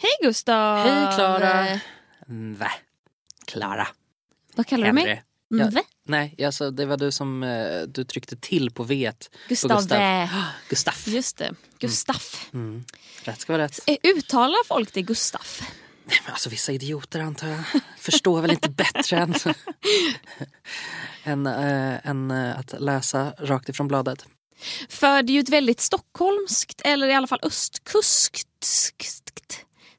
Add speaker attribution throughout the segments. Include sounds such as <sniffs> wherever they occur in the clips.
Speaker 1: Hej Gustav!
Speaker 2: Hej Klara! Va? Klara.
Speaker 1: Vad kallar du mig?
Speaker 2: Henry. Ja,
Speaker 1: Mve?
Speaker 2: nej, alltså, det var du som eh, du tryckte till på vet. på
Speaker 1: Gustav.
Speaker 2: Gustav. <gasps> Gustav.
Speaker 1: Just det, Gustaf.
Speaker 2: Mm. Rätt ska vara rätt.
Speaker 1: Eh, Uttalar folk det Gustaf?
Speaker 2: Nej, men alltså, vissa idioter antar jag. Förstår väl inte bättre än, <laughs> <laughs> än, äh, än äh, att läsa rakt ifrån bladet.
Speaker 1: För det är ju ett väldigt stockholmskt, eller i alla fall östkuskt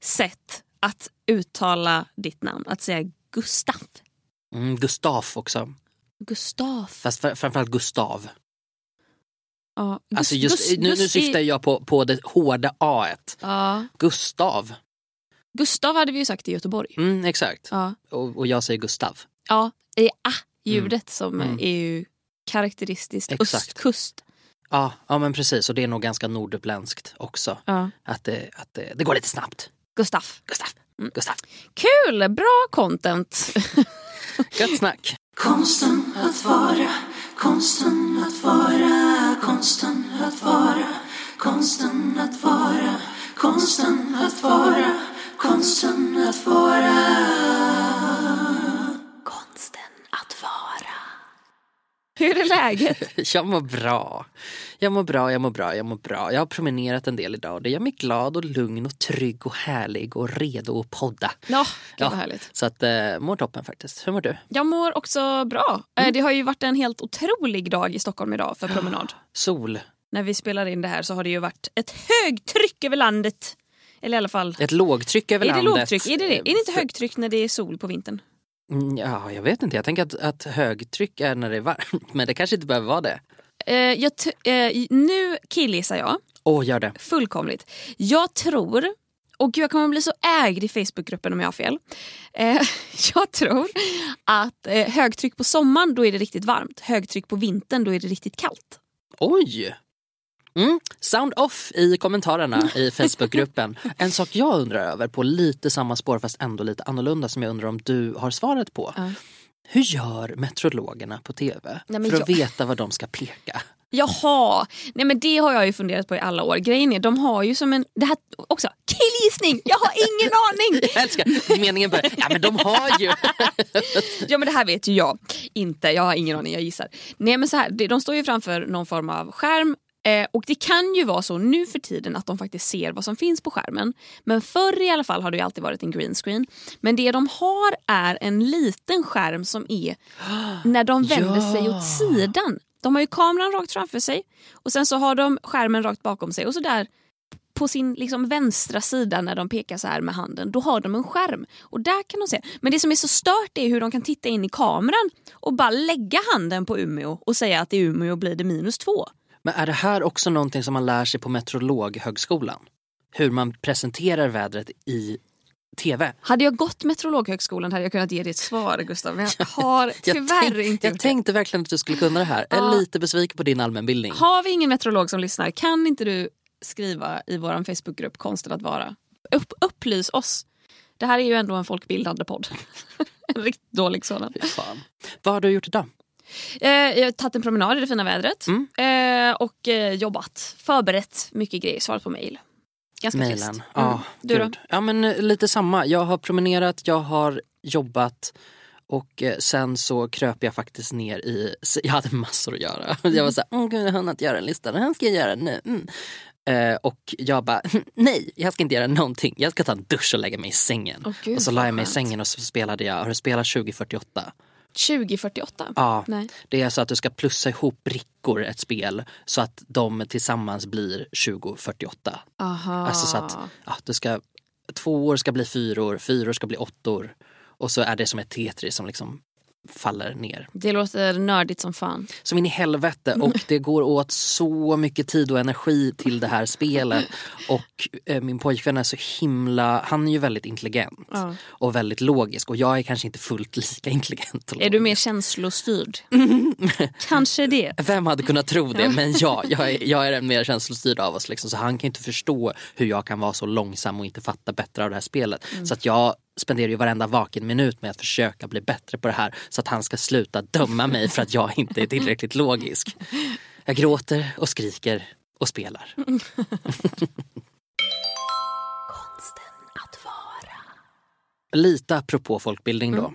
Speaker 1: sätt att uttala ditt namn. Att säga Gustaf.
Speaker 2: Mm, Gustaf också.
Speaker 1: Gustaf.
Speaker 2: Fast fr- framförallt Gustav.
Speaker 1: Ja. Gus-
Speaker 2: Alltså just, nu, nu syftar jag på, på det hårda A.
Speaker 1: Ja.
Speaker 2: Gustav.
Speaker 1: Gustav hade vi ju sagt i Göteborg.
Speaker 2: Mm, exakt.
Speaker 1: Ja,
Speaker 2: Och, och jag säger Gustav.
Speaker 1: ja i a-ljudet som
Speaker 2: Mm.
Speaker 1: är ju karaktäristiskt
Speaker 2: Exakt.
Speaker 1: östkust.
Speaker 2: Ja, ja men precis och det är nog ganska norduppländskt också.
Speaker 1: Ja.
Speaker 2: Att, det, att det, det går lite snabbt.
Speaker 1: Gustaf.
Speaker 2: Gustav.
Speaker 1: Mm.
Speaker 2: Gustav.
Speaker 1: Kul! Bra content. <laughs>
Speaker 2: Gött snack.
Speaker 3: Konsten att vara, konsten att vara, konsten att vara, konsten att vara, konsten att vara, konsten att vara. Konsten att vara.
Speaker 1: Hur är läget? <laughs>
Speaker 2: Jag mår bra. Jag mår bra, jag mår bra, jag mår bra. Jag har promenerat en del idag och det gör mig glad och lugn och trygg och härlig och redo att podda.
Speaker 1: Ja,
Speaker 2: Ja.
Speaker 1: härligt.
Speaker 2: Så att eh, mår toppen faktiskt. Hur mår du?
Speaker 1: Jag mår också bra. Eh, Det har ju varit en helt otrolig dag i Stockholm idag för promenad. <gasps>
Speaker 2: Sol.
Speaker 1: När vi spelar in det här så har det ju varit ett högtryck över landet. Eller i alla fall...
Speaker 2: Ett lågtryck över
Speaker 1: är det
Speaker 2: landet.
Speaker 1: lågtryck? Är det, det? är det inte högtryck när det är sol på vintern?
Speaker 2: Mm, Ja, jag vet inte. Jag tänker att, att högtryck är när det är varmt. <laughs> Men det kanske inte behöver vara det.
Speaker 1: Eh, eh, nu killgissar jag
Speaker 2: Åh, gör det.
Speaker 1: fullkomligt. Jag tror, och gud jag kommer bli så ägd i Facebookgruppen om jag har fel. Eh, <laughs> jag tror att eh, högtryck på sommaren då är det riktigt varmt. Högtryck på vintern då är det riktigt kallt.
Speaker 2: Oj! Mm. Sound off i kommentarerna i Facebookgruppen. <laughs> En sak jag undrar över på lite samma spår fast ändå lite annorlunda som jag undrar om du har svaret på.
Speaker 1: Ja.
Speaker 2: Hur gör meteorologerna på tv
Speaker 1: Nej,
Speaker 2: för att
Speaker 1: jag-
Speaker 2: veta vad de ska peka?
Speaker 1: Jaha, nej men det har jag ju funderat på i alla år. Grejen är, de har ju som en, det här också, killgissning! Jag har ingen <laughs> aning!
Speaker 2: Jag älskar meningen börjar, ja men de har ju. <laughs>
Speaker 1: Ja men det här vet ju jag inte, jag har ingen aning, jag gissar. Nej men så här, de står ju framför någon form av skärm eh, och det kan ju vara så nu för tiden att de faktiskt ser vad som finns på skärmen. Men förr i alla fall har det ju alltid varit en green screen. Men det de har är en liten skärm som är <gasps> när de vänder
Speaker 2: Ja.
Speaker 1: sig åt sidan. De har ju kameran rakt framför sig och sen så har de skärmen rakt bakom sig och så där på sin liksom vänstra sida när de pekar så här med handen, då har de en skärm. Och där kan de se. Men det som är så stört är hur de kan titta in i kameran och bara lägga handen på Umeå och säga att i Umeå blir det minus två.
Speaker 2: Men är det här också någonting som man lär sig på Meteorologhögskolan? Hur man presenterar vädret i tv?
Speaker 1: Hade jag gått Meteorologhögskolan hade jag kunnat ge dig ett svar Gustav. Men jag <laughs> har
Speaker 2: Jag,
Speaker 1: tyvärr
Speaker 2: tänk,
Speaker 1: inte
Speaker 2: jag tänkte verkligen att du skulle kunna det här. Jag är lite besviken på din allmänbildning.
Speaker 1: Har vi ingen meteorolog som lyssnar kan inte du skriva i vår Facebookgrupp Konsten att vara. Upp, upplys oss. Det här är ju ändå en folkbildande podd. <laughs> en riktigt dålig sådan.
Speaker 2: Vad har du gjort idag?
Speaker 1: Eh, jag har tagit en promenad i det fina vädret
Speaker 2: Mm.
Speaker 1: eh, och eh, jobbat. Förberett mycket grejer, svarat på mejl. Ganska.
Speaker 2: Mejlen.
Speaker 1: Mm.
Speaker 2: Ja,
Speaker 1: Du då?
Speaker 2: Ja men eh, lite samma. Jag har promenerat, jag har jobbat och eh, sen så kröp jag faktiskt ner i, jag hade massor att göra. <laughs> Jag var såhär, åh gud jag har att göra en lista, den här ska jag göra nu. Mm. Eh, och jag bara, <laughs> nej jag ska inte göra någonting. Jag ska ta en dusch och lägga mig i sängen.
Speaker 1: Åh, gud,
Speaker 2: och så la jag mig i sängen och så spelade jag, har du spelat 2048?
Speaker 1: 2048?
Speaker 2: Ja,
Speaker 1: Nej.
Speaker 2: det är så att du ska plussa ihop brickor ett spel så att de tillsammans blir 2048.
Speaker 1: Aha.
Speaker 2: Alltså så att ja, du ska, tvåor ska bli fyror, fyror ska bli åttor. Och så är det som ett Tetris som liksom faller ner.
Speaker 1: Det låter nördigt som fan.
Speaker 2: Som in i helvete <laughs> och det går åt så mycket tid och energi till det här spelet. Och eh, min pojkvän är så himla, han är ju väldigt intelligent
Speaker 1: Ja.
Speaker 2: och väldigt logisk och jag är kanske inte fullt lika <laughs> intelligent.
Speaker 1: Är du mer känslostyrd? <laughs> Kanske det.
Speaker 2: Vem hade kunnat tro det? Men ja, jag är, jag är den mer känslostyrd av oss. Liksom, så han kan inte förstå hur jag kan vara så långsam och inte fatta bättre av det här spelet. Så att jag spenderar ju varenda vaken minut med att försöka bli bättre på det här. Så att han ska sluta döma mig för att jag inte är tillräckligt logisk. Jag gråter och skriker och spelar. Lite apropå folkbildning då.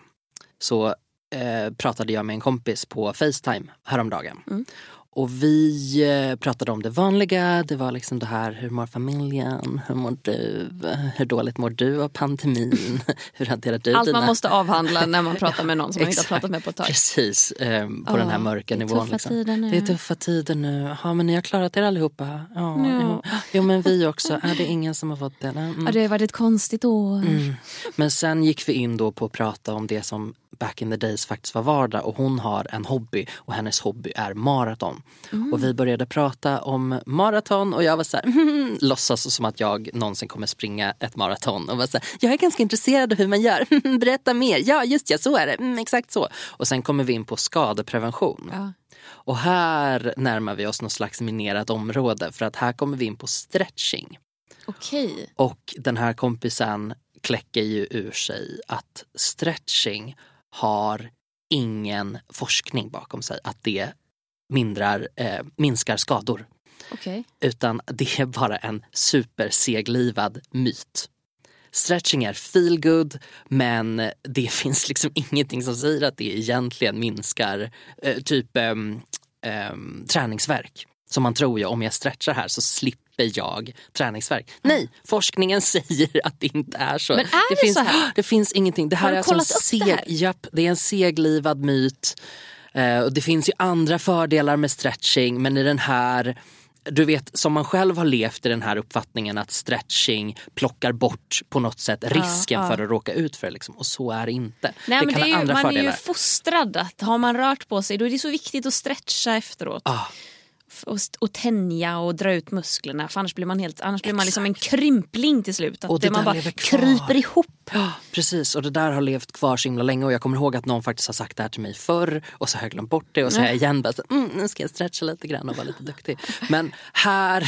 Speaker 2: Så eh, pratade jag med en kompis på Facetime häromdagen. Och vi eh, pratade om det vanliga. Det var liksom det här, hur mår familjen? Hur mår du? Hur dåligt mår du av pandemin? <laughs> hur hanterar du
Speaker 1: Allt
Speaker 2: dina...
Speaker 1: man måste avhandla när man pratar med någon som man inte har <laughs> pratat med på ett tag.
Speaker 2: Precis, eh, på den här mörka
Speaker 1: det är
Speaker 2: nivån.
Speaker 1: tuffa
Speaker 2: Liksom. Det är tuffa tider nu. Ja, men ni har klarat er allihopa. Ja,
Speaker 1: Ja.
Speaker 2: Jo. men vi också. Är det ingen som har fått det? Mm.
Speaker 1: Ja, det har varit ett konstigt år.
Speaker 2: Mm. Men sen gick vi in då på att prata om det som back in the days faktiskt var vardag och hon har en hobby och hennes hobby är maraton. Och vi började prata om maraton och jag var så här, mm, låtsas som att jag någonsin kommer springa ett maraton och var så här, jag är ganska intresserad av hur man gör, <laughs> berätta mer, ja just ja så är det, mm, exakt så. Och sen kommer vi in på skadeprevention.
Speaker 1: Ja.
Speaker 2: Och här närmar vi oss något slags minerat område för att här kommer vi in på stretching.
Speaker 1: Okej.
Speaker 2: Och den här kompisen kläcker ju ur sig att stretching har ingen forskning bakom sig. Att det mindrar, eh, minskar skador.
Speaker 1: Okej.
Speaker 2: Utan det är bara en superseglivad myt. Stretching är feel good men det <laughs> finns liksom ingenting som säger att det egentligen minskar eh, typ ehm, träningsverk. Som man tror ju, om jag stretchar här så slipper jag träningsverk. Nej, forskningen <laughs> säger att det inte är så.
Speaker 1: Men är det
Speaker 2: finns,
Speaker 1: så här? <gasps>
Speaker 2: Det finns ingenting. Det här
Speaker 1: Har du
Speaker 2: är alltså
Speaker 1: kollat upp det här?
Speaker 2: japp, det är en seglivad myt. Eh, och det finns ju andra fördelar med stretching men i den här du vet, som man själv har levt i den här uppfattningen att stretching plockar bort på något sätt risken
Speaker 1: ja.
Speaker 2: för att råka ut för det. Liksom. Och så är det inte.
Speaker 1: Nej,
Speaker 2: det
Speaker 1: men
Speaker 2: kan
Speaker 1: det är
Speaker 2: ha
Speaker 1: ju,
Speaker 2: andra
Speaker 1: man
Speaker 2: fördelar.
Speaker 1: är ju fostrad att har man rört på sig då är det så viktigt att stretcha efteråt.
Speaker 2: Ah,
Speaker 1: Och, och tänja och dra ut musklerna för annars blir man, helt, annars blir man liksom en krympling till slut. Att
Speaker 2: Och det
Speaker 1: man bara kryper ihop.
Speaker 2: ja, precis, och det där har levt kvar så himla länge och jag kommer ihåg att någon faktiskt har sagt det här till mig förr och så har jag glömt bort det och så har jag igen bara så, mm, nu ska jag stretcha lite grann och vara lite duktig. Men här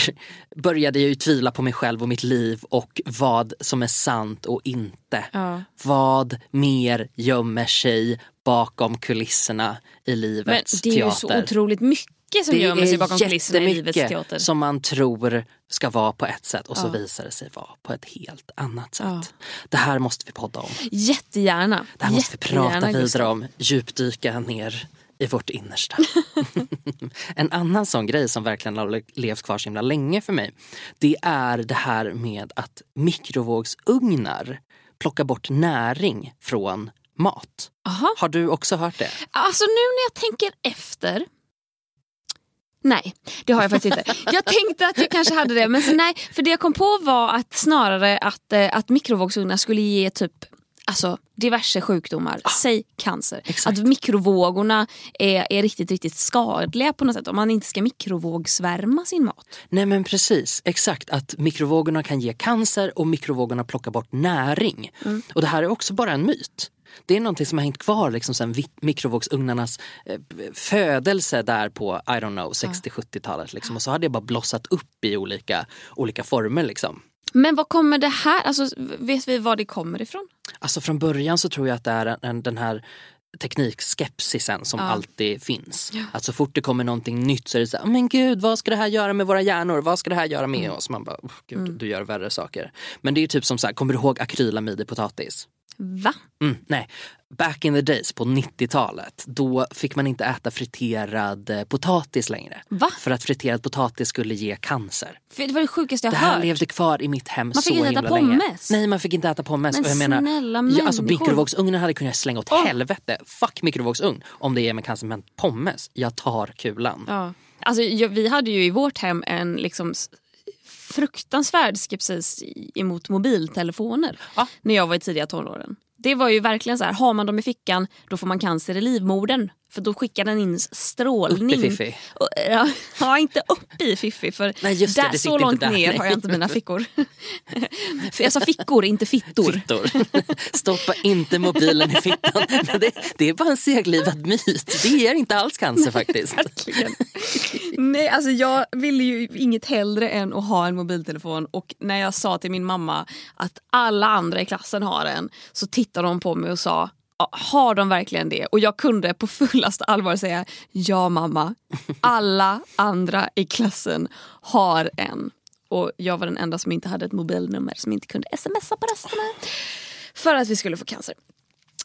Speaker 2: började jag ju tvivla på mig själv och mitt liv och vad som är sant och inte.
Speaker 1: Ja.
Speaker 2: Vad mer gömmer sig bakom kulisserna i
Speaker 1: Men
Speaker 2: livets
Speaker 1: det är ju
Speaker 2: teater?
Speaker 1: så otroligt mycket som gömmer sig bakom kulisserna i livets teater.
Speaker 2: som man tror ska vara på ett sätt och så
Speaker 1: Ja.
Speaker 2: visar det sig vara på ett helt annat sätt.
Speaker 1: Ja.
Speaker 2: Det här måste vi podda om.
Speaker 1: Jättegärna.
Speaker 2: Det här måste vi prata
Speaker 1: Jättegärna,
Speaker 2: vidare
Speaker 1: Gustav.
Speaker 2: om. Djupdyka ner i vårt innersta. <laughs> en annan sån grej som verkligen har levt kvar så himla länge för mig. Det är det här med att mikrovågsugnar plockar bort näring från mat.
Speaker 1: Aha.
Speaker 2: Har du också hört det?
Speaker 1: Alltså nu när jag tänker efter. Nej, det har jag faktiskt inte. Jag tänkte att jag kanske hade det men så nej. För det jag kom på var att snarare att, eh, att mikrovågsugnar skulle ge typ Alltså diverse sjukdomar, säg cancer.
Speaker 2: Ah. Exakt.
Speaker 1: Att mikrovågorna är, är riktigt, riktigt skadliga på något sätt. Om man inte ska mikrovågsvärma sin mat.
Speaker 2: Nej men precis, exakt. Att mikrovågorna kan ge cancer och mikrovågorna plockar bort näring.
Speaker 1: Mm.
Speaker 2: Och det här är också bara en myt. Det är någonting som har hängt kvar liksom sen mikrovågsugnarnas eh, födelse där på, I don't know, 60-70-talet. Liksom. Och så har det bara blossat upp i olika, olika former. Liksom.
Speaker 1: Men vad kommer det här, alltså vet vi var det kommer ifrån?
Speaker 2: Alltså från början så tror jag att det är en, en, den här teknikskepsisen som
Speaker 1: Ja.
Speaker 2: alltid finns. Att så fort det kommer någonting nytt så är det så här, "Oh, men gud vad ska det här göra med våra hjärnor? Vad ska det här göra med oss? Man bara, gud du gör värre saker. Men det är typ som så här, kommer du ihåg akrylamid i potatis?
Speaker 1: Va?
Speaker 2: Mm, nej, back in the days på 90-talet då fick man inte äta friterad eh, potatis längre.
Speaker 1: Va?
Speaker 2: För att friterad potatis skulle ge cancer.
Speaker 1: För det var det sjukaste jag
Speaker 2: Det här
Speaker 1: hört.
Speaker 2: levde kvar i mitt hem
Speaker 1: Man fick
Speaker 2: så
Speaker 1: inte
Speaker 2: himla
Speaker 1: äta
Speaker 2: länge.
Speaker 1: pommes.
Speaker 2: Nej, man fick inte äta pommes.
Speaker 1: Men
Speaker 2: och jag menar,
Speaker 1: snälla
Speaker 2: alltså,
Speaker 1: människor.
Speaker 2: mikrovågsugnen hade kunnat slänga åt helvete. Fuck mikrovågsugn om det ger mig cancer. Men pommes, jag tar kulan.
Speaker 1: Ja. Alltså, jag, vi hade ju i vårt hem en liksom fruktansvärd skepsis emot mobiltelefoner
Speaker 2: Ja.
Speaker 1: när jag var i tidiga tonåren. Det var ju verkligen så här, har man dem i fickan då får man cancer i livmodern. För då skickar den in strålning.
Speaker 2: Upp i fiffi.
Speaker 1: Ja, <laughs> ja, inte upp i fiffi för
Speaker 2: Nej, det,
Speaker 1: där,
Speaker 2: det
Speaker 1: så långt
Speaker 2: där,
Speaker 1: ner
Speaker 2: nej.
Speaker 1: har jag inte mina fickor. <laughs> jag sa fickor, inte fittor.
Speaker 2: Fittor. <laughs> Stoppa inte mobilen i fittan. Det, det är bara en seglivad myt. Det ger inte alls cancer faktiskt.
Speaker 1: Verkligen. Nej, alltså jag ville ju inget hellre än att ha en mobiltelefon och när jag sa till min mamma att alla andra i klassen har en så tittade hon på mig och sa Har de verkligen det? Och jag kunde på fullaste allvar säga ja mamma. Alla andra i klassen har en. Och jag var den enda som inte hade ett mobilnummer som inte kunde smsa på resterna. För att vi skulle få cancer.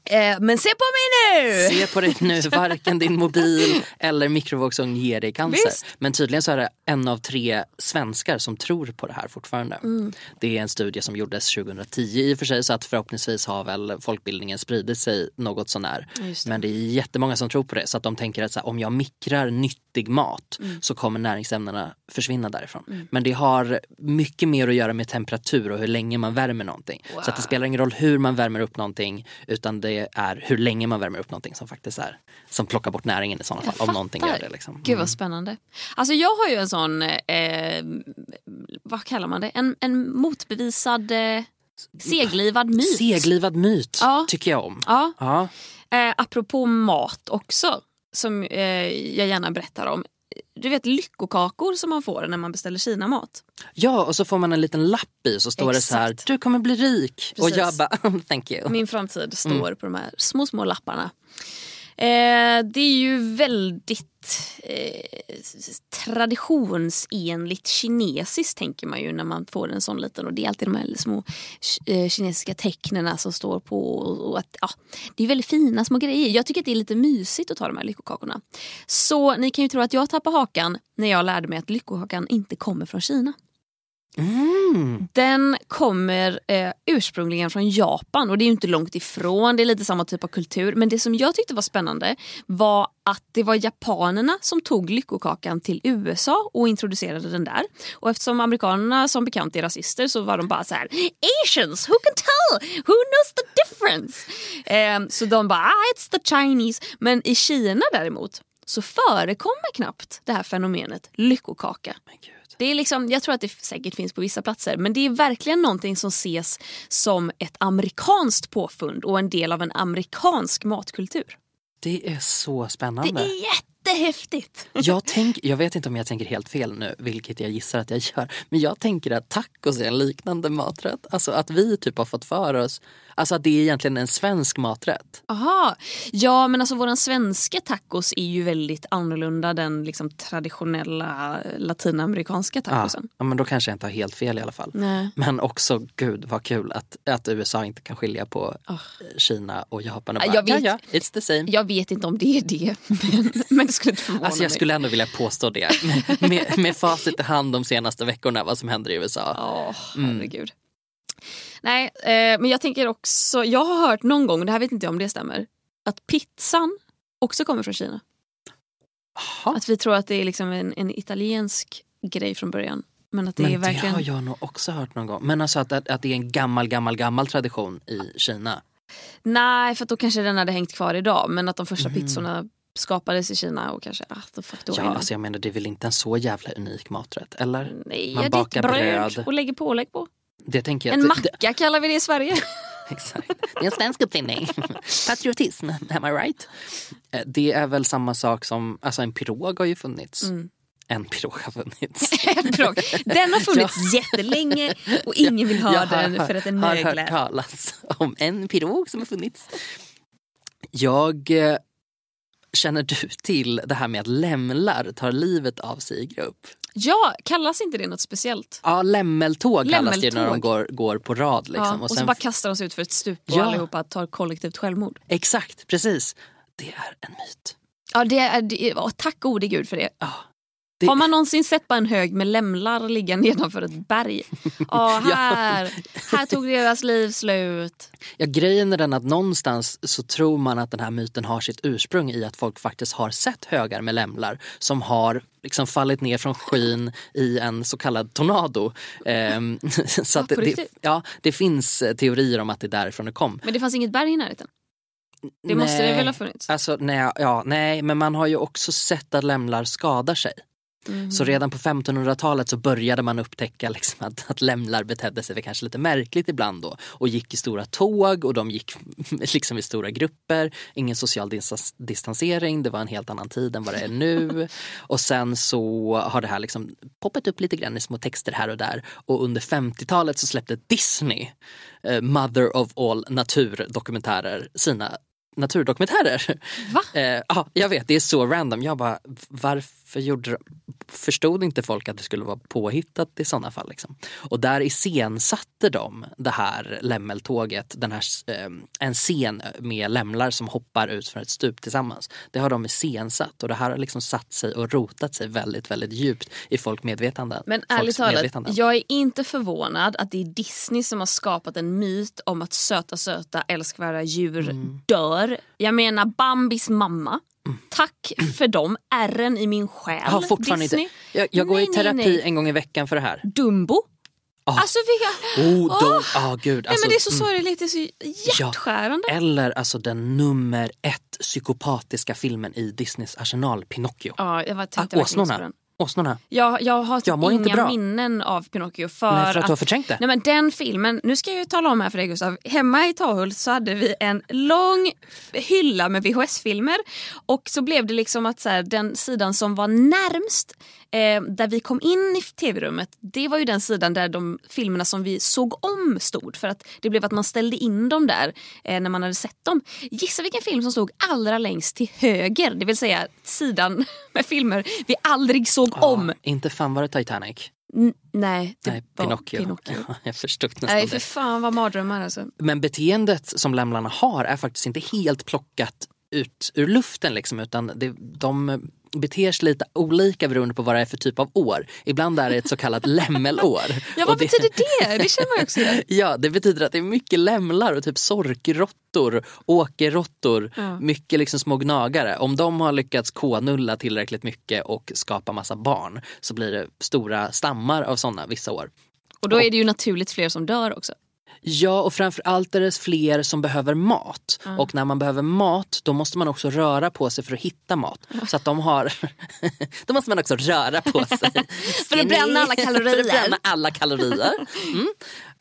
Speaker 1: Eh, men se på mig nu!
Speaker 2: Se på dig nu, varken din mobil eller mikrovågsugn ger dig cancer.
Speaker 1: Visst.
Speaker 2: Men tydligen så är det en av tre svenskar som tror på det här fortfarande.
Speaker 1: Mm.
Speaker 2: Det är en studie som gjordes 2010 i och för sig så att förhoppningsvis har väl folkbildningen spridit sig något sånär.
Speaker 1: Det.
Speaker 2: Men det är jättemånga som tror på det så att de tänker att här, om jag mikrar nyttig mat
Speaker 1: Mm.
Speaker 2: så kommer näringsämnena försvinna därifrån. Men det har mycket mer att göra med temperatur och hur länge man värmer någonting. Så att det spelar ingen roll hur man värmer upp någonting utan det är hur länge man värmer upp någonting som faktiskt är som plockar bort näringen i sådana fall. Om någonting gör det. Liksom.
Speaker 1: Gud vad spännande. Alltså jag har ju en sån, eh, vad kallar man det, en, en motbevisad eh, seglivad myt.
Speaker 2: Seglivad myt
Speaker 1: Ja.
Speaker 2: tycker jag om.
Speaker 1: Ja,
Speaker 2: Ja.
Speaker 1: eh, apropå mat också, som eh, jag gärna berättar om. Du vet lyckokakor som man får när man beställer Kina-mat.
Speaker 2: ja, och så får man en liten lapp i så står det så här,
Speaker 1: Exakt.
Speaker 2: du kommer bli rik. Och
Speaker 1: Precis.
Speaker 2: jag bara, <laughs> thank you.
Speaker 1: Min framtid står på de här små, små lapparna. Eh, det är ju väldigt eh, traditionsenligt kinesiskt tänker man ju när man får en sån liten och det är alltid de här små eh, kinesiska tecknena som står på. Och, och att, ja, det är väldigt fina små grejer. Jag tycker att det är lite mysigt att ta de här lyckokakorna. Så ni kan ju tro att jag tappar hakan när jag lärde mig att lyckokakan inte kommer från Kina.
Speaker 2: Mm.
Speaker 1: Den kommer eh, ursprungligen från Japan och det är ju inte långt ifrån, det är lite samma typ av kultur. Men det som jag tyckte var spännande var att det var japanerna som tog lyckokakan till USA och introducerade den där. Och eftersom amerikanerna som bekant är rasister så var de bara så här: Asians, who can tell? Who knows the difference? Eh, så de bara, ah, it's the Chinese. Men i Kina däremot så förekommer knappt det här fenomenet lyckokaka.
Speaker 2: Men.
Speaker 1: Det är liksom, jag tror att det säkert finns på vissa platser men det är verkligen någonting som ses som ett amerikanskt påfund och en del av en amerikansk matkultur.
Speaker 2: Det är så
Speaker 1: Det
Speaker 2: spännande.
Speaker 1: är jättehäftigt! <laughs>
Speaker 2: Jag, tänk, jag vet inte om jag tänker helt fel nu, vilket jag gissar att jag gör. Men jag tänker att tacos är en liknande maträtt. Alltså att vi typ har fått för oss, alltså att det är egentligen en svensk maträtt.
Speaker 1: Aha. Ja men alltså våran svenska tacos är ju väldigt annorlunda den liksom traditionella latinamerikanska
Speaker 2: Ja,
Speaker 1: tacosen.
Speaker 2: ja, men då kanske jag inte har helt fel i alla fall.
Speaker 1: Nej.
Speaker 2: Men också, gud vad kul att, att USA inte kan skilja på Kina och Japan. Och
Speaker 1: Ja,
Speaker 2: bara,
Speaker 1: jag vet.
Speaker 2: Ja, ja, it's the same.
Speaker 1: Jag vet inte om det är det <laughs> men, men det skulle inte förvåna
Speaker 2: Alltså jag
Speaker 1: mig.
Speaker 2: skulle ändå vilja påstå det. <laughs> med, med facit i hand de senaste veckorna vad som händer i USA.
Speaker 1: Åh, herregud. Nej, eh, men jag tänker också, jag har hört någon gång, det här vet inte jag om det stämmer, att pizzan också kommer från Kina.
Speaker 2: Jaha.
Speaker 1: Att vi tror att det är liksom en, en italiensk grej från början. Men att det
Speaker 2: Men
Speaker 1: är verkligen...
Speaker 2: det har jag nog också hört någon gång. Men alltså att, att, att det är en gammal, gammal, gammal tradition i Kina.
Speaker 1: Nej, för då kanske den hade hängt kvar idag. Men att de första pizzorna skapades i Kina och kanske... Ah, the fuck då
Speaker 2: Ja, alltså jag menar det är väl inte en så jävla unik maträtt? Eller?
Speaker 1: Nej,
Speaker 2: man bakar
Speaker 1: bröd,
Speaker 2: bröd.
Speaker 1: och lägger pålägg på.
Speaker 2: Det tänker jag
Speaker 1: En
Speaker 2: att det,
Speaker 1: macka kallar vi det i Sverige.
Speaker 2: det, <laughs> exakt. det är en svensk uppfinning. <laughs> Patriotism, am I right? Eh, Det är väl samma sak som, alltså en pirog har ju funnits.
Speaker 1: Mm.
Speaker 2: En pirog har funnits. <laughs>
Speaker 1: Den har funnits jättelänge och ingen vill ha
Speaker 2: Jag
Speaker 1: den för att den
Speaker 2: har hört
Speaker 1: möglar.
Speaker 2: talas om en pirog som har funnits. Jag eh, Känner du till det här med att lämlar tar livet av sig i grupp?
Speaker 1: Ja, kallas inte det något speciellt?
Speaker 2: Ja, lämmeltåg kallas det när de går, går på rad. Liksom.
Speaker 1: ja, och, så
Speaker 2: sen-
Speaker 1: bara kastar de sig ut för ett stup och
Speaker 2: Ja.
Speaker 1: allihopa tar kollektivt självmord.
Speaker 2: Exakt, precis. Det är en myt.
Speaker 1: Ja, det är, det är, tack gode gud för det.
Speaker 2: Ja, det-
Speaker 1: Har man någonsin sett bara en hög med lämlar ligga nedanför ett berg? <laughs> Ja, här, här tog deras liv slut.
Speaker 2: Ja, grejen är den att någonstans så tror man att den här myten har sitt ursprung i att folk faktiskt har sett högar med lämlar som har liksom fallit ner från skyn i en så kallad tornado. Ehm, <laughs> så det, det, ja, det finns eh, teorier om att det är därifrån det kom.
Speaker 1: Men det fanns inget berg i närheten. Det måste det
Speaker 2: Nej.
Speaker 1: väl ha funnits?
Speaker 2: Alltså, nej, ja, nej, men man har ju också sett att lämlar skadar sig.
Speaker 1: Mm.
Speaker 2: Så redan på 1500-talet så började man upptäcka liksom att, att lämlar betedde sig kanske lite märkligt ibland då och gick i stora tåg och de gick <laughs> liksom i stora grupper. Ingen social distans- distansering, det var en helt annan tid än vad det är nu. <laughs> Och sen så har det här liksom poppat upp lite grann i små texter här och där och under 50-talet så släppte Disney, eh, Mother of all naturdokumentärer, sina naturdokumentärer.
Speaker 1: Va? <laughs>
Speaker 2: Eh, ja, jag vet, det är så random. Jag bara, varför gjorde de... Förstod inte folk att det skulle vara påhittat i sådana fall? Liksom? Och där iscensatte de det här lämmeltåget, den här, eh, en scen med lämlar som hoppar ut från ett stup tillsammans. Det har de iscensatt och det här har liksom satt sig och rotat sig väldigt, väldigt djupt i folk medvetanden.
Speaker 1: Men ärligt talat, jag är inte förvånad att det är Disney som har skapat en myt om att söta söta älskvärda djur
Speaker 2: Mm.
Speaker 1: dör. Jag menar Bambis mamma. Tack för de ärren i min själ.
Speaker 2: Jag har fortfarande
Speaker 1: Disney.
Speaker 2: inte... Jag, jag går
Speaker 1: Nej,
Speaker 2: i
Speaker 1: nej,
Speaker 2: terapi
Speaker 1: nej.
Speaker 2: en gång i veckan för det här.
Speaker 1: Dumbo.
Speaker 2: Ah.
Speaker 1: Alltså vilka...
Speaker 2: Oh, de, ah, gud,
Speaker 1: Nej
Speaker 2: alltså,
Speaker 1: men det är så
Speaker 2: mm.
Speaker 1: sorgligt, det är så hjärtskärande.
Speaker 2: Eller alltså den nummer ett psykopatiska filmen i Disneys arsenal, Pinocchio.
Speaker 1: Ja, jag var
Speaker 2: Ah,
Speaker 1: tänkte på
Speaker 2: åsnorna. Åsnorna.
Speaker 1: Jag, jag har typ
Speaker 2: Jag
Speaker 1: inga minnen av Pinocchio för,
Speaker 2: Nej, för att du har förträngt det.
Speaker 1: Nej men den filmen, nu ska jag ju tala om här för dig Gustav. Hemma i Tahult så hade vi en lång hylla med VHS-filmer. Och så blev det liksom att så här, den sidan som var närmst eh, där vi kom in i tv-rummet, det var ju den sidan där de filmerna som vi såg om stod. För att det blev att man ställde in dem där eh, när man hade sett dem. Gissa vilken film som stod allra längst till höger, det vill säga sidan <laughs> med filmer vi aldrig såg om.
Speaker 2: Ah, inte fan var det Titanic.
Speaker 1: N- nej, det
Speaker 2: Nej,
Speaker 1: var
Speaker 2: Pinocchio.
Speaker 1: Pinocchio.
Speaker 2: Ja, <laughs> jag förstod nästan
Speaker 1: Nej för fan vad mardrömmar alltså.
Speaker 2: Men beteendet som lämlarna har är faktiskt inte helt plockat ut ur luften liksom, utan det, de beter sig lite olika beroende på vad det är för typ av år. Ibland är det ett så kallat <laughs> lämmelår.
Speaker 1: Ja vad
Speaker 2: det,
Speaker 1: betyder det? Det känner man också igen. <laughs>
Speaker 2: Ja, det betyder att det är mycket lämlar och typ sorkråttor, åkerråttor,
Speaker 1: Ja.
Speaker 2: mycket liksom små gnagare. Om de har lyckats k-nulla tillräckligt mycket och skapa massa barn så blir det stora stammar av sådana vissa år.
Speaker 1: Och då är det ju naturligt fler som dör också.
Speaker 2: Ja, och framför allt är det fler som behöver mat. Och när man behöver mat då måste man också röra på sig för att hitta mat. Så att de har... <laughs> då måste man också röra på sig. <laughs>
Speaker 1: För att bränna alla kalorier.
Speaker 2: för att bränna alla kalorier. Mm.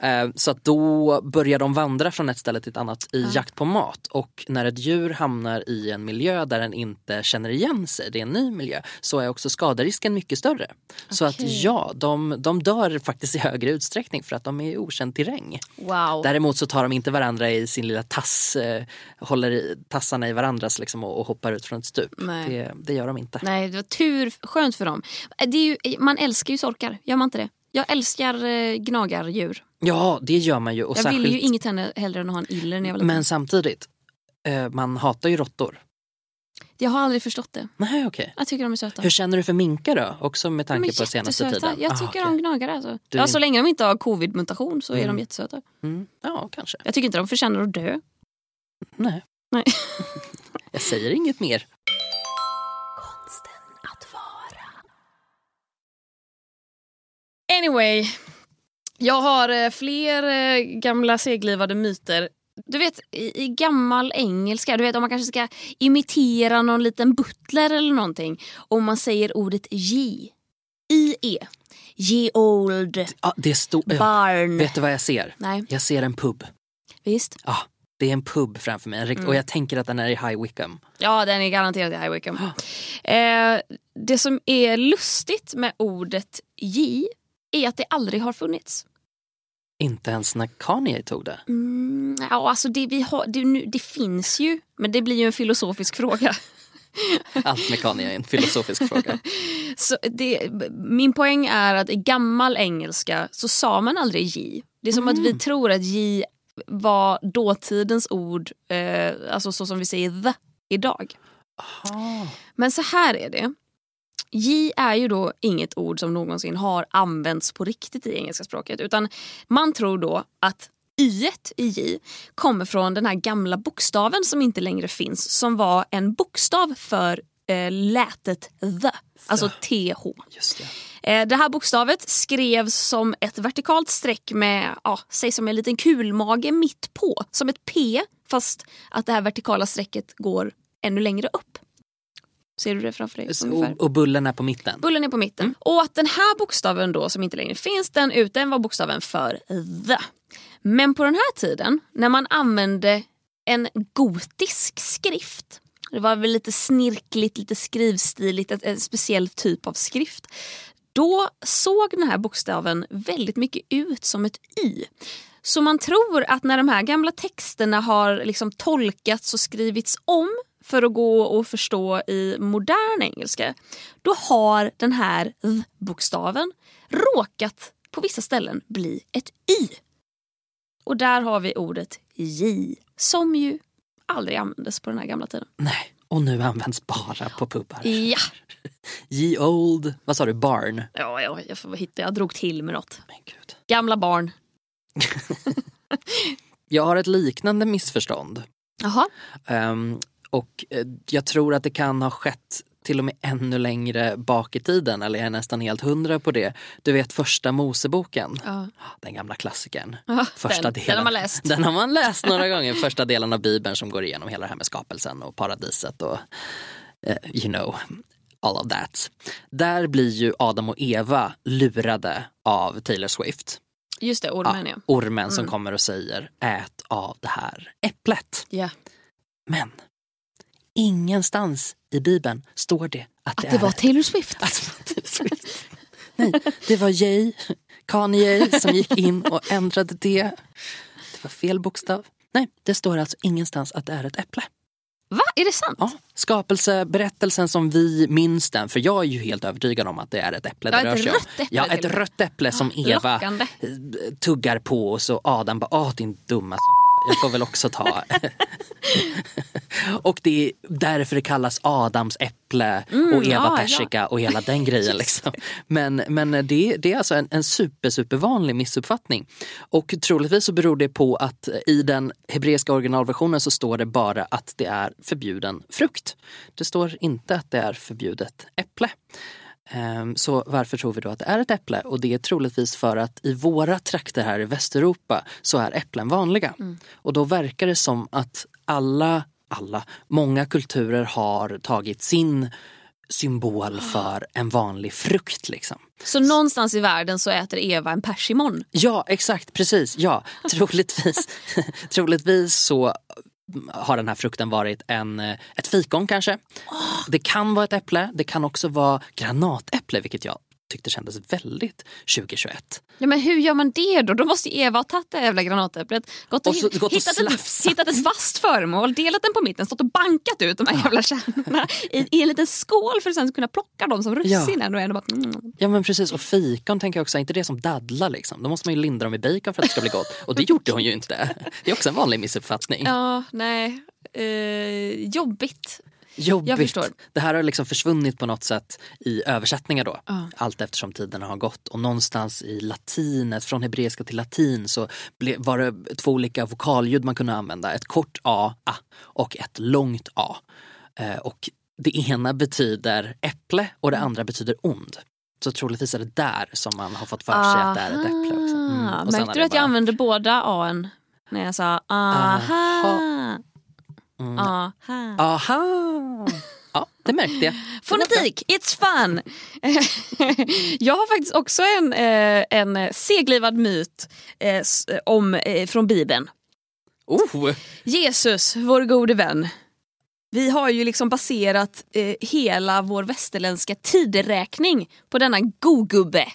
Speaker 2: Eh, Så att då börjar de vandra från ett ställe till ett annat i jakt på mat. Och när ett djur hamnar i en miljö där den inte känner igen sig, det är en ny miljö, så är också skaderisken mycket större. Så att ja, de, de dör faktiskt i högre utsträckning för att de är i okänd terräng.
Speaker 1: Wow.
Speaker 2: Däremot så tar de inte varandra i sin lilla tass, eh, håller i, tassarna i varandras liksom, och, och hoppar ut från ett stup. Det, det gör de inte.
Speaker 1: Nej det var tur, skönt för dem. Det är ju, man älskar ju sorkar, gör man inte det? Jag älskar eh, gnagardjur.
Speaker 2: Ja, det gör man ju. Och
Speaker 1: Jag
Speaker 2: särskilt,
Speaker 1: ville ju inget henne- hellre än att ha en iller när jag var liten.
Speaker 2: Men samtidigt, eh, man hatar ju råttor.
Speaker 1: Jag har aldrig förstått det.
Speaker 2: Nej, okej.
Speaker 1: Jag tycker de är söta.
Speaker 2: Hur känner du för minkar då? Också med tanke på senaste
Speaker 1: jättesöta.
Speaker 2: tiden.
Speaker 1: Jag
Speaker 2: Ah,
Speaker 1: tycker
Speaker 2: okej.
Speaker 1: om gnagare. Alltså.
Speaker 2: Du
Speaker 1: Ja, så länge de inte har covid-mutation så är
Speaker 2: Mm.
Speaker 1: de jättesöta.
Speaker 2: Mm. Ja, kanske.
Speaker 1: Jag tycker inte de förtjänar att dö.
Speaker 2: Nej.
Speaker 1: Nej. <laughs>
Speaker 2: Jag säger inget mer.
Speaker 1: Anyway, jag har eh, fler eh, gamla seglivade myter. Du vet i, i gammal engelska, du vet om man kanske ska imitera någon liten butler eller någonting. Om man säger ordet J. I-E. Ye old
Speaker 2: Ja, det stor... ja.
Speaker 1: barn.
Speaker 2: Vet du vad jag ser?
Speaker 1: Nej,
Speaker 2: Jag ser en pub.
Speaker 1: visst.
Speaker 2: Ja, det är en pub framför mig.
Speaker 1: Mm.
Speaker 2: Och jag tänker att den är i High Wycombe.
Speaker 1: Ja, den är garanterat i High Wycombe. <gasps> Eh, det som är lustigt med ordet J är att det aldrig har funnits.
Speaker 2: Inte ens när Kanye tog det.
Speaker 1: Mm, ja, alltså det, vi har, det, nu, det finns ju, men det blir ju en filosofisk fråga.
Speaker 2: Allt med Kanye är en filosofisk fråga. <laughs>
Speaker 1: Så det, min poäng är att i gammal engelska så sa man aldrig J. Det är som att vi tror att J var dåtidens ord, eh, alltså så som vi säger the idag. Men så här är det. J är ju då inget ord som någonsin har använts på riktigt i engelska språket. Utan man tror då att y i J kommer från den här gamla bokstaven som inte längre finns. Som var en bokstav för eh, lätet the, alltså th.
Speaker 2: Just det.
Speaker 1: Eh, det här bokstavet skrevs som ett vertikalt streck med, ja, säg som en liten kulmage mitt på. Som ett P fast att det här vertikala strecket går ännu längre upp. Ser du det framför dig? ungefär?
Speaker 2: Och, och bullen är på mitten.
Speaker 1: Bullen är på mitten. Och att den här bokstaven då som inte längre finns, den ut, den var bokstaven för the. Men på den här tiden när man använde en gotisk skrift, det var väl lite snirkligt, lite skrivstiligt, en speciell typ av skrift. Då såg den här bokstaven väldigt mycket ut som ett Y. Så man tror att när de här gamla texterna har liksom tolkats och skrivits om för att gå och förstå i modern engelska, då har den här th-bokstaven råkat på vissa ställen bli ett y. Och där har vi ordet j, som ju aldrig användes på den här gamla tiden.
Speaker 2: Nej, och nu används bara på pubbar.
Speaker 1: Ja, <laughs>
Speaker 2: Ye old, vad sa du, barn?
Speaker 1: ja, ja jag får hitta, jag drog till med något.
Speaker 2: Men gud.
Speaker 1: Gamla barn. <laughs>
Speaker 2: Jag har ett liknande missförstånd.
Speaker 1: Jaha.
Speaker 2: Ehm, och eh, jag tror att det kan ha skett till och med ännu längre bak i tiden, eller jag är nästan helt hundra på det. Du vet första Moseboken,
Speaker 1: Ja.
Speaker 2: den gamla klassikern.
Speaker 1: Ja,
Speaker 2: Första
Speaker 1: den,
Speaker 2: delen.
Speaker 1: den har man läst.
Speaker 2: Den har man läst några <laughs> gånger, första delen av bibeln som går igenom hela det här med skapelsen och paradiset och eh, you know, all of that. Där blir ju Adam och Eva lurade av Taylor Swift.
Speaker 1: Just det, ormen ja.
Speaker 2: ormen som
Speaker 1: Mm.
Speaker 2: kommer och säger ät av det här äpplet.
Speaker 1: ja.
Speaker 2: Men ingenstans i bibeln står det att,
Speaker 1: Att
Speaker 2: det,
Speaker 1: det
Speaker 2: är
Speaker 1: var Taylor Swift. <laughs>
Speaker 2: att det var Taylor Swift. Nej, det var Jay, Kanye som gick in och ändrade det. Det var fel bokstav. Nej, det står alltså ingenstans att det är ett äpple.
Speaker 1: Va? Är det sant?
Speaker 2: Ja, skapelseberättelsen som vi minns den, för jag är ju helt övertygad om att det är ett äpple
Speaker 1: Ja,
Speaker 2: det rör sig om.
Speaker 1: äpple
Speaker 2: Ja, ett rött äpple som Eva
Speaker 1: Lockande.
Speaker 2: eh, tuggar på och så Adam bara, åh din dumma jag får väl också ta. <laughs> och det är därför det kallas Adams äpple och Eva
Speaker 1: Mm, ja,
Speaker 2: persika och hela den grejen. Liksom. Men, men det, det är alltså en, en super, super vanlig missuppfattning. Och troligtvis så beror det på att i den hebreiska originalversionen så står det bara att det är förbjuden frukt. Det står inte att det är förbjudet äpple. Ehm, Så varför tror vi då att det är ett äpple? Och det är troligtvis för att i våra trakter här i Västeuropa så är äpplen vanliga. Och då verkar det som att alla, alla, många kulturer har tagit sin symbol för en vanlig frukt liksom.
Speaker 1: Så någonstans i världen så äter Eva en persimon.
Speaker 2: Ja, exakt, precis. Ja, troligtvis, <laughs> <laughs> troligtvis så har den här frukten varit en, eh, ett fikon kanske. Det kan vara ett äpple, det kan också vara granatäpple vilket jag tyckte kändes väldigt 2021.
Speaker 1: Ja, men hur gör man det då? Då måste ju Eva ha tagit det jävla granatäpplet, gått och,
Speaker 2: Och så- gått och
Speaker 1: hittat, ett, hittat ett vasst föremål, delat den på mitten, stått och bankat ut de här jävla kärnorna i, i en liten skål för att sen kunna plocka dem som russin en och en. Och bara, mm.
Speaker 2: Ja men precis, och fikon tänker jag också, är inte det som dadlar liksom? Då måste man ju linda dem i bacon för att det ska bli gott. Och det gjorde hon ju inte. Det är också en vanlig missuppfattning.
Speaker 1: Ja, nej. Eh, jobbigt.
Speaker 2: Jobbigt.
Speaker 1: Jag förstår.
Speaker 2: Det här har liksom försvunnit på något sätt i översättningar då.
Speaker 1: Ja.
Speaker 2: Allt eftersom tiderna har gått. Och någonstans i latinet, från hebreiska till latin så var det två olika vokalljud man kunde använda. Ett kort A, A och ett långt A. Eh, och det ena betyder äpple och det andra betyder ond. Så troligtvis är det där som man har fått för sig att det är ett äpple. Också. Mm.
Speaker 1: Aha. Märkte
Speaker 2: är
Speaker 1: du att jag
Speaker 2: bara-
Speaker 1: använde båda A-en när jag sa aha?
Speaker 2: Mm.
Speaker 1: aha.
Speaker 2: Aha! Ja, det märkte jag.
Speaker 1: Fonetik, it's fun! <laughs> jag har faktiskt också en, eh, en seglivad myt eh, om, eh, från Bibeln.
Speaker 2: Oh!
Speaker 1: Jesus, vår gode vän. Vi har ju liksom baserat hela vår västerländska tideräkning på denna gogubbe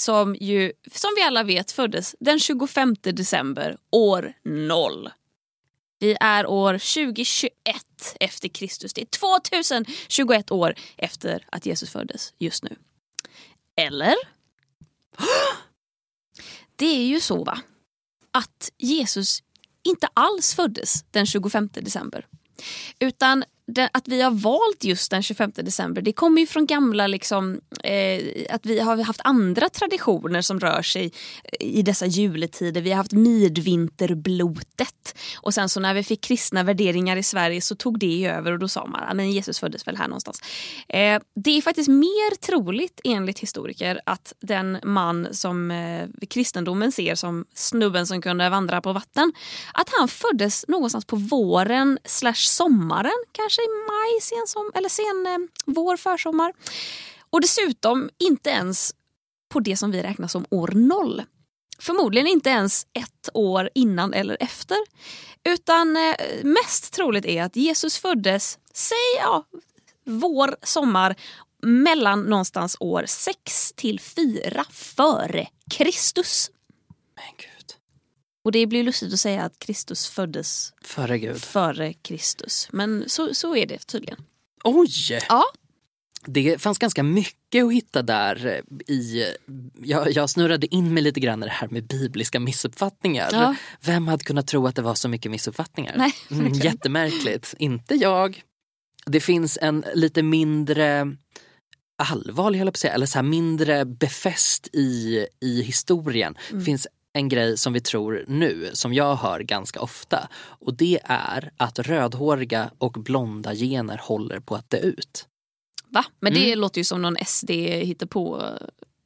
Speaker 1: som ju, som vi alla vet, föddes den 25 december år 0. Vi är år 2021 efter Kristus. Det är 2021 år efter att Jesus föddes just nu. Eller? <gasps> Det är ju så va, att Jesus inte alls föddes den 25 december. Utan det, att vi har valt just den 25 december det kommer ju från gamla, liksom, eh, att vi har haft andra traditioner som rör sig eh, i dessa juletider. Vi har haft midvinterblotet och sen så när vi fick kristna värderingar i Sverige så tog det över och då sa man ah, att Jesus föddes väl här någonstans. Eh, det är faktiskt mer troligt enligt historiker att den man som eh, kristendomen ser som snubben som kunde vandra på vatten, att han föddes någonstans på våren slash sommaren, kanske i maj, sen som, eller sen eh, vår, försommar. Och dessutom inte ens på det som vi räknar som år noll. Förmodligen inte ens ett år innan eller efter. Utan eh, mest troligt är att Jesus föddes, säg ja, vår, sommar mellan någonstans år 6 till 4 före Kristus. Och det blir lustigt att säga att Kristus föddes
Speaker 2: Före Gud.
Speaker 1: före Kristus. Men så, så är det tydligen.
Speaker 2: Oj!
Speaker 1: Ja.
Speaker 2: Det fanns ganska mycket att hitta där eh, i... Jag, jag snurrade in mig lite grann i det här med bibliska missuppfattningar.
Speaker 1: Ja.
Speaker 2: Vem hade kunnat tro att det var så mycket missuppfattningar?
Speaker 1: Nej,
Speaker 2: mm, jättemärkligt. Inte jag. Det finns en lite mindre allvarlig, höll jag på att säga, eller så mindre befäst i, i historien.
Speaker 1: Mm.
Speaker 2: Finns en grej som vi tror nu, som jag hör ganska ofta. Och det är att rödhåriga och blonda gener håller på att dö ut.
Speaker 1: Va? Men det
Speaker 2: Mm.
Speaker 1: låter ju som någon SD hittar på.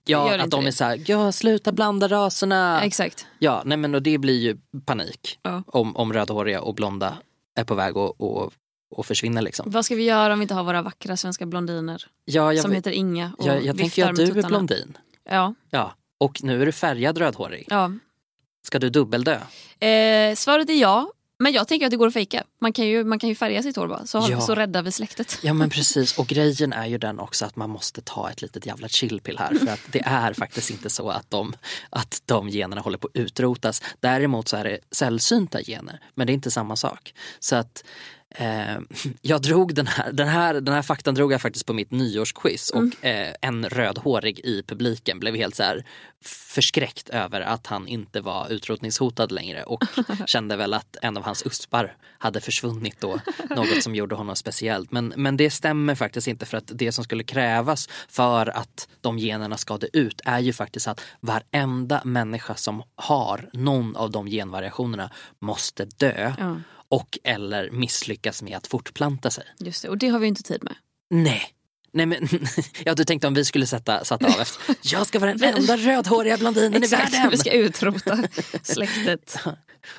Speaker 2: Ja,
Speaker 1: Gör
Speaker 2: att de är såhär, ja sluta blanda raserna.
Speaker 1: Exakt.
Speaker 2: Ja, nej men och det blir ju panik
Speaker 1: Ja.
Speaker 2: om, om rödhåriga och blonda är på väg att och, och försvinna liksom.
Speaker 1: Vad ska vi göra om vi inte har våra vackra svenska blondiner
Speaker 2: Ja, jag,
Speaker 1: som heter Inga och
Speaker 2: jag, jag tänker att du är blondin.
Speaker 1: Ja.
Speaker 2: Ja, och nu är du färgad rödhårig.
Speaker 1: ja.
Speaker 2: Ska du dubbeldö?
Speaker 1: Eh, svaret är ja. Men jag tänker att det går att fejka. Man kan ju, man kan ju färga sitt hår bara. Så,
Speaker 2: Ja.
Speaker 1: så räddar vi släktet.
Speaker 2: Ja men <laughs> precis, och grejen är ju den också att man måste ta ett litet jävla chillpill här för att det är faktiskt inte så att de, att de generna håller på att utrotas. Däremot så är det sällsynta gener, men det är inte samma sak. Så att eh, <laughs> jag drog den här, den här, den här faktan drog jag faktiskt på mitt nyårsquiz och eh, en rödhårig i publiken blev helt så här förskräckt över att han inte var utrotningshotad längre och <laughs> kände väl att en av hans uspar hade försvunnit då, något som gjorde honom speciellt. Men, men det stämmer faktiskt inte för att det som skulle krävas för att de generna ska dö ut är ju faktiskt att varenda människa som har någon av de genvariationerna måste dö
Speaker 1: Ja.
Speaker 2: Och eller misslyckas med att fortplanta sig.
Speaker 1: Just det. Och det har vi inte tid med.
Speaker 2: Nej. Nej men, <laughs> ja du tänkte om vi skulle sätta, sätta av efter. <laughs> Jag ska vara den enda rödhåriga blondinen i världen.
Speaker 1: vi ska utrota släktet. <laughs>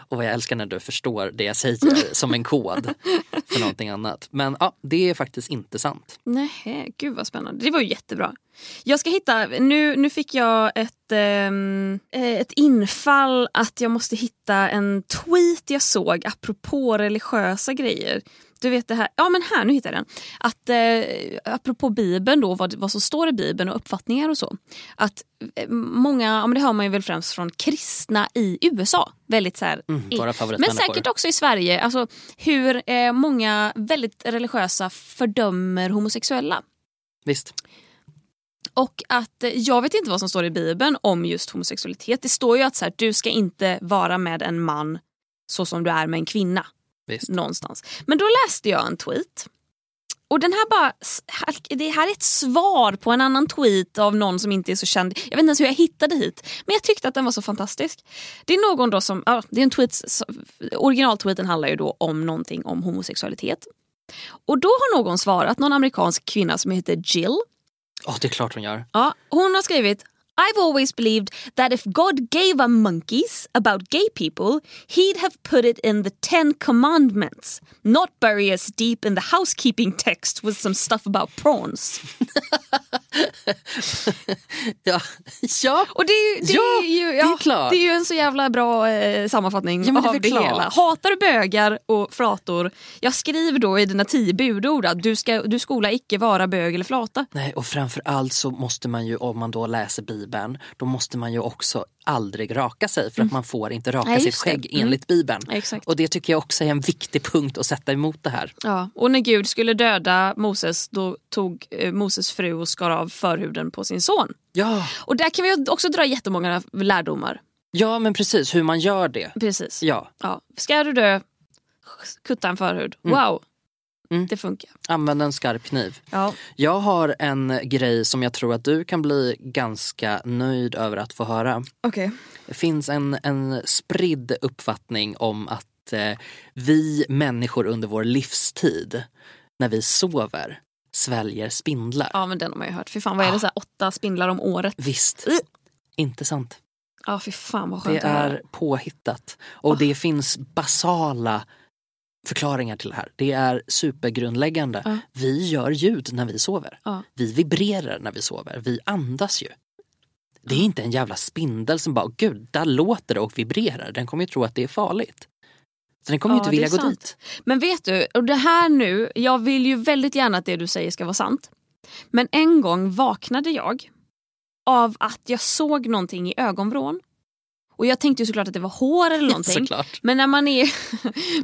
Speaker 2: Och vad jag älskar när du förstår det jag säger som en kod för någonting annat. Men ja, det är faktiskt inte sant.
Speaker 1: Nej, gud vad spännande. Det var ju jättebra. Jag ska hitta, nu, nu fick jag ett, ehm, eh, ett infall att jag måste hitta en tweet jag såg apropå religiösa grejer. Du vet det här, ja men här, nu hittade jag den. Att eh, apropå bibeln då, vad, vad som står i bibeln och uppfattningar och så. Att eh, många, ja men det hör man ju väl främst från kristna i USA. Väldigt så här,
Speaker 2: Mm,
Speaker 1: i- men säkert också i Sverige. Alltså hur eh, många väldigt religiösa fördömer homosexuella.
Speaker 2: Visst.
Speaker 1: Och att eh, jag vet inte vad som står i bibeln om just homosexualitet. Det står ju att så här, du ska inte vara med en man så som du är med en kvinna.
Speaker 2: Visst.
Speaker 1: Någonstans. Men då läste jag en tweet. Och den här bara, det här är ett svar på en annan tweet av någon som inte är så känd. Jag vet inte ens hur jag hittade hit. Men jag tyckte att den var så fantastisk. Det är någon då som, ja, det är en tweet, originaltweeten handlar ju då om någonting om homosexualitet. Och då har någon svarat, någon amerikansk kvinna som heter Jill.
Speaker 2: Åh, det är klart hon gör.
Speaker 1: Ja, hon har skrivit I've always believed that if God gave a monkeys about gay people, he'd have put it in the Ten Commandments, not bury us deep in the housekeeping text with some stuff about prawns. <laughs>
Speaker 2: Ja, ja.
Speaker 1: Och det är ju, det
Speaker 2: Ja,
Speaker 1: är ju,
Speaker 2: det är klart.
Speaker 1: det är ju en så jävla bra eh, sammanfattning
Speaker 2: Ja, det
Speaker 1: av det
Speaker 2: klart.
Speaker 1: hela. Hatar bögar och flator, jag skriver då i dina tio budord att du, ska, du skola icke vara bög eller flata.
Speaker 2: Nej, och framför allt så måste man ju, om man då läser Bibeln, då måste man ju också aldrig raka sig för att man får inte raka
Speaker 1: Nej,
Speaker 2: sitt
Speaker 1: just det.
Speaker 2: skägg
Speaker 1: Mm.
Speaker 2: enligt Bibeln.
Speaker 1: Exakt.
Speaker 2: Och det tycker jag också är en viktig punkt att sätta emot det här.
Speaker 1: Ja, och när Gud skulle döda Moses då tog eh, Moses fru och skar av förhuden på sin son.
Speaker 2: Ja,
Speaker 1: Och där kan vi också dra jättemånga lärdomar.
Speaker 2: ja men precis hur man gör det.
Speaker 1: Precis.
Speaker 2: Ja,
Speaker 1: Ja. Ska du dö, kutta en förhud. Wow,
Speaker 2: Mm.
Speaker 1: det funkar.
Speaker 2: använd en skarp kniv.
Speaker 1: Ja.
Speaker 2: Jag har en grej som jag tror att du kan bli ganska nöjd över att få höra.
Speaker 1: Okej.
Speaker 2: Det finns en, en spridd uppfattning om att eh, vi människor under vår livstid, när vi sover, sväljer spindlar.
Speaker 1: Ja men den har man ju hört. Fy fan vad är det, så här, åtta spindlar om året?
Speaker 2: Visst,
Speaker 1: Uh.
Speaker 2: inte sant.
Speaker 1: Ja fy fan vad skönt
Speaker 2: Det är påhittat. Och det finns basala förklaringar till det här. Det är supergrundläggande.
Speaker 1: Ja.
Speaker 2: Vi gör ljud när vi sover.
Speaker 1: Ja.
Speaker 2: Vi vibrerar när vi sover. Vi andas ju. Det är inte en jävla spindel som bara, gud, där låter det och vibrerar. Den kommer ju tro att det är farligt. Så den kommer ju
Speaker 1: Ja,
Speaker 2: inte
Speaker 1: det
Speaker 2: vilja gå
Speaker 1: sant.
Speaker 2: dit.
Speaker 1: Men vet du, och det här nu, jag vill ju väldigt gärna att det du säger ska vara sant. Men en gång vaknade jag av att jag såg någonting i ögonvrån. Och jag tänkte ju såklart att det var hår eller <laughs> någonting.
Speaker 2: Såklart.
Speaker 1: Men när, man är,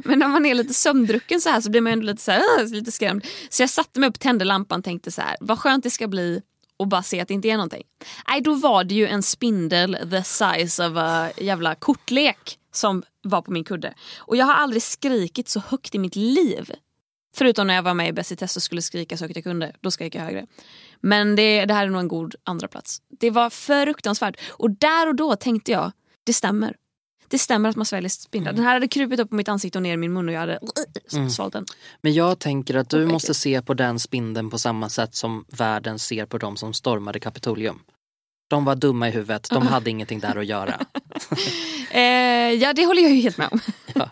Speaker 1: <laughs> men när man är lite sömndrucken så här så blir man ändå lite, så här, lite skrämd. Så jag satte mig upp, tände lampan och tänkte så här, vad skönt det ska bli och bara se att det inte är någonting. Nej, då var det ju en spindel the size of a jävla kortlek som var på min kudde. Och jag har aldrig skrikit så högt i mitt liv. Förutom när jag var med i Bäst i test och skulle skrika så högt jag kunde. Då skrek jag högre. Men det, det här är nog en god andra plats. Det var fruktansvärt. Och där och då tänkte jag, det stämmer. Det stämmer att man sväljer spindlar. Den här hade krupit upp på mitt ansikte och ner i min mun och jag hade <sniffs> svalt den.
Speaker 2: Men jag tänker att du
Speaker 1: Och
Speaker 2: måste se på den spindeln på samma sätt som världen ser på de som stormade Kapitolium. De var dumma i huvudet, de hade ingenting där att göra. <laughs>
Speaker 1: Eh, ja, det håller jag ju helt med om. <laughs>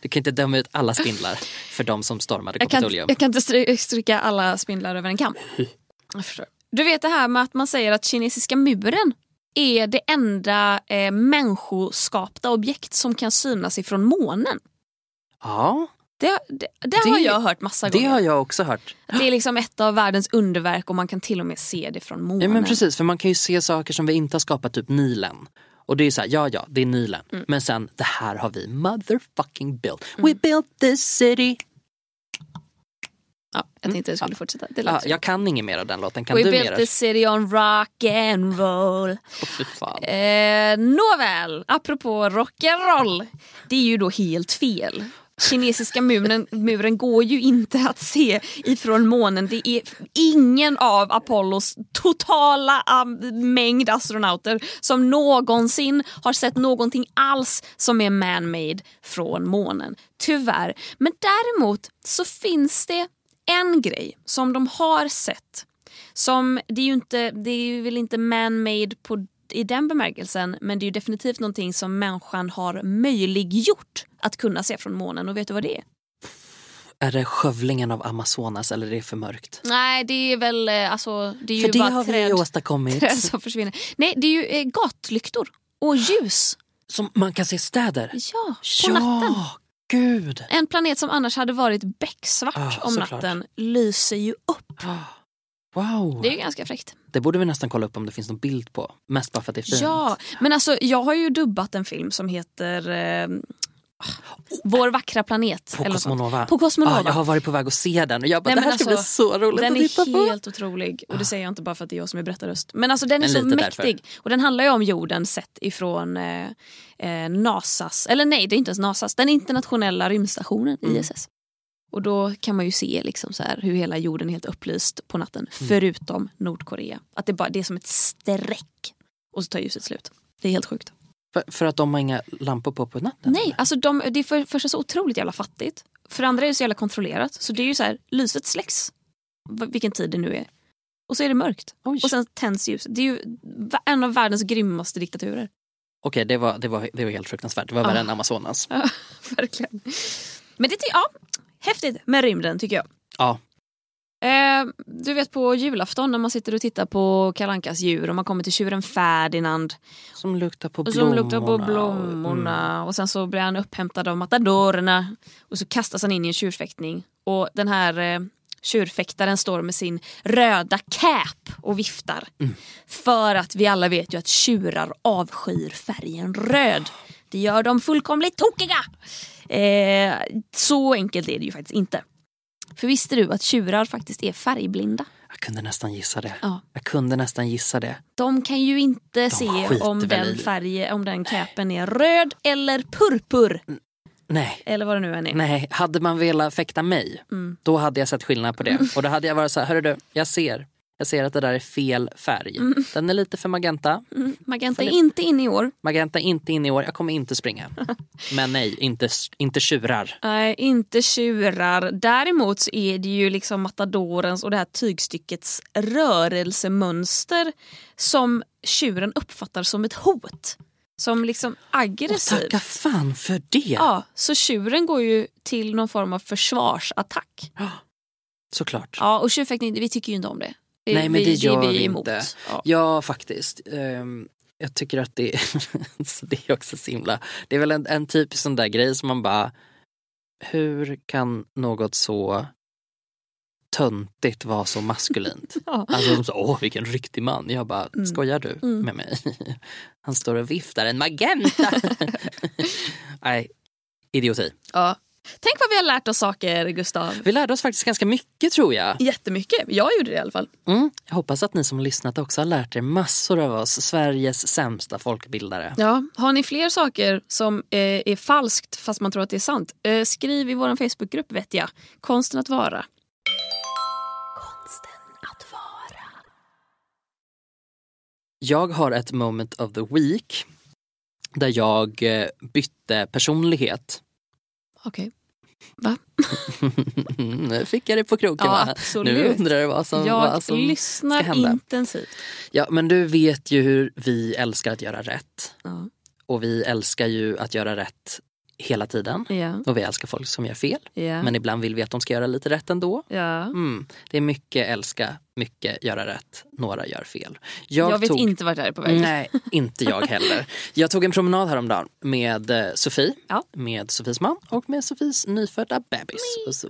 Speaker 2: Du kan inte döma ut alla spindlar för de som stormade
Speaker 1: Jag kan,
Speaker 2: Kapitolium.
Speaker 1: jag kan inte stry- stryka alla spindlar över en kam. <laughs> Du vet det här med att man säger att kinesiska muren är det enda eh, människoskapta objekt som kan synas ifrån månen.
Speaker 2: Ja,
Speaker 1: Det, det, det, har
Speaker 2: Det-
Speaker 1: jag hört massa
Speaker 2: det
Speaker 1: gånger.
Speaker 2: har jag också hört.
Speaker 1: Att det är liksom ett av världens underverk och man kan till och med se det från månen.
Speaker 2: Ja men precis, för man kan ju se saker som vi inte har skapat, typ Nilen. Och det är ju såhär, ja ja, det är Nilen.
Speaker 1: Mm.
Speaker 2: Men sen, det här har vi motherfucking built. We built this city.
Speaker 1: Ja, jag tänkte jag skulle fortsätta. Det
Speaker 2: Ja, jag kan inget mer av den låten, kan
Speaker 1: We
Speaker 2: du
Speaker 1: built
Speaker 2: mer?
Speaker 1: the city on rock and roll. <laughs>
Speaker 2: Fy fan.
Speaker 1: Eh, nåväl, apropå rock'n'roll. Det är ju då helt fel. Kinesiska muren, muren går ju inte att se ifrån månen. Det är ingen av Apollos totala mängd astronauter som någonsin har sett någonting alls som är man-made från månen. Tyvärr. Men däremot så finns det en grej som de har sett som, det är ju inte, det är väl inte man-made på, i den bemärkelsen men det är ju definitivt någonting som människan har möjliggjort att kunna se från månen och vet du vad det är?
Speaker 2: Är det skövlingen av Amazonas eller är det för mörkt?
Speaker 1: Nej det är väl eh, alltså, det är ju
Speaker 2: För det
Speaker 1: bara
Speaker 2: har vi
Speaker 1: träd,
Speaker 2: ju åstadkommit.
Speaker 1: träd som försvinner. Nej det är ju eh, gatlyktor och ljus. <gasps>
Speaker 2: Som man kan se städer.
Speaker 1: Ja, på natten.
Speaker 2: Gud.
Speaker 1: En planet som annars hade varit becksvart
Speaker 2: Ja,
Speaker 1: om natten lyser ju upp.
Speaker 2: Wow.
Speaker 1: Det är ju ganska fräckt.
Speaker 2: Det borde vi nästan kolla upp om det finns någon bild på. Mest bara för att det är fint.
Speaker 1: Ja, men alltså jag har ju dubbat en film som heter eh, Vår vackra planet.
Speaker 2: På. Cosmonova.
Speaker 1: På Cosmonova.
Speaker 2: Ja, jag har varit på väg att se den och jag bara,
Speaker 1: Nej,
Speaker 2: det här ska
Speaker 1: alltså,
Speaker 2: bli så roligt
Speaker 1: Den
Speaker 2: att titta
Speaker 1: är
Speaker 2: på.
Speaker 1: helt otrolig och det säger jag inte bara för att det är jag som är berättarröst. Men alltså den är
Speaker 2: Men
Speaker 1: så mäktig. Och den handlar ju om jorden sett ifrån eh, eh, NASAs, eller nej det är inte ens NASAs, den internationella rymdstationen
Speaker 2: Mm.
Speaker 1: ISS. Och då kan man ju se liksom så här hur hela jorden är helt upplyst på natten.
Speaker 2: Mm.
Speaker 1: Förutom Nordkorea. Att det, bara, det är som ett streck. Och så tar ljuset slut. Det är helt sjukt.
Speaker 2: För, för att de har inga lampor på på natten?
Speaker 1: Nej, alltså de, det är för första så otroligt jävla fattigt. För det andra är det så jävla kontrollerat. Så det är ju så här, lyset släcks. Vilken tid det nu är. Och så är det mörkt.
Speaker 2: Oj.
Speaker 1: Och sen tänds ljuset. Det är ju en av världens grymmaste diktaturer.
Speaker 2: Okej, det, var, det, var, det var helt fruktansvärt. Det var värre än Amazonas. <laughs>
Speaker 1: Ja, verkligen. Men det är ja, häftigt med rymden tycker jag.
Speaker 2: Ja.
Speaker 1: Eh, du vet på julafton när man sitter och tittar på Kalankas djur och man kommer till tjuren Ferdinand
Speaker 2: Som luktar på blommorna.
Speaker 1: som luktar på blommorna
Speaker 2: Mm.
Speaker 1: och sen så blir han upphämtad av matadorerna och så kastas han in i en tjurfäktning och den här eh, tjurfäktaren står med sin röda cap och viftar. För att vi alla vet ju att tjurar avskyr färgen röd. Det gör dem fullkomligt tokiga. Eh, så enkelt är det ju faktiskt inte. För visste du att tjurar faktiskt är färgblinda?
Speaker 2: Jag kunde nästan gissa det.
Speaker 1: Ja.
Speaker 2: Jag kunde nästan gissa det.
Speaker 1: De kan ju inte se
Speaker 2: skiter
Speaker 1: om den färgen, om den capen är röd eller purpur.
Speaker 2: Nej.
Speaker 1: Eller vad det nu än är.
Speaker 2: Nej, hade man velat fäkta mig,
Speaker 1: Mm.
Speaker 2: då hade jag sett skillnad på det. <laughs> Och då hade jag varit så här, hörru du, jag ser. Jag ser att det där är fel färg. Den är lite för magenta.
Speaker 1: Mm. Magenta är inte inne i år.
Speaker 2: Magenta är inte in i år, jag kommer inte springa. <laughs> Men nej, inte, inte tjurar.
Speaker 1: Nej, inte tjurar. Däremot så är det ju liksom matadorens och det här tygstyckets rörelsemönster som tjuren uppfattar som ett hot. Som liksom
Speaker 2: Och
Speaker 1: aggressivt.
Speaker 2: tacka fan för det.
Speaker 1: Ja, så tjuren går ju till någon form av försvarsattack.
Speaker 2: Såklart.
Speaker 1: Ja, och tjurfäktning, vi tycker ju inte om det. Det
Speaker 2: Nej, men
Speaker 1: vi,
Speaker 2: det gör vi
Speaker 1: vi
Speaker 2: inte.
Speaker 1: Ja.
Speaker 2: Ja, faktiskt. Ehm, jag tycker att det, <laughs> det är också så himla... Det är väl en, en typisk sån där grej som man bara... Hur kan något så töntigt var så maskulint. <laughs>
Speaker 1: Ja.
Speaker 2: Alltså de sa, åh vilken riktig man. Jag bara, skojar du
Speaker 1: Mm.
Speaker 2: med mig? <laughs> Han står och viftar en magenta. Nej, idioti.
Speaker 1: Ja. Tänk vad vi har lärt oss saker, Gustav.
Speaker 2: Vi lärde oss faktiskt ganska mycket tror jag.
Speaker 1: Jättemycket. Jag gjorde det i alla fall.
Speaker 2: Mm. Jag hoppas att ni som lyssnat också har lärt er massor av oss, Sveriges sämsta folkbildare.
Speaker 1: Ja. Har ni fler saker som eh, är falskt fast man tror att det är sant? Eh, skriv i vår Facebookgrupp vet jag. Konsten att vara.
Speaker 2: Jag har ett moment of the week där jag eh, bytte personlighet.
Speaker 1: Okej. Va? <laughs>
Speaker 2: nu fick jag det på kroken
Speaker 1: Ja.
Speaker 2: Nu undrar du vad som,
Speaker 1: Jag
Speaker 2: vad som ska
Speaker 1: lyssnar
Speaker 2: hända.
Speaker 1: intensivt.
Speaker 2: Ja men du vet ju hur vi älskar att göra rätt.
Speaker 1: Ja.
Speaker 2: Och vi älskar ju att göra rätt hela tiden.
Speaker 1: Ja.
Speaker 2: Och vi älskar folk som gör fel.
Speaker 1: Ja.
Speaker 2: Men ibland vill vi att de ska göra lite rätt ändå.
Speaker 1: ja.
Speaker 2: Mm. Det är mycket älska, mycket göra rätt. Några gör fel.
Speaker 1: Jag, vet
Speaker 2: tog...
Speaker 1: inte vart jag är på väg.
Speaker 2: Nej, inte jag <laughs> heller. Jag tog en promenad häromdagen med eh, Sofie,
Speaker 1: Ja.
Speaker 2: med Sofies man och med Sofies nyfödda bebis. Och så,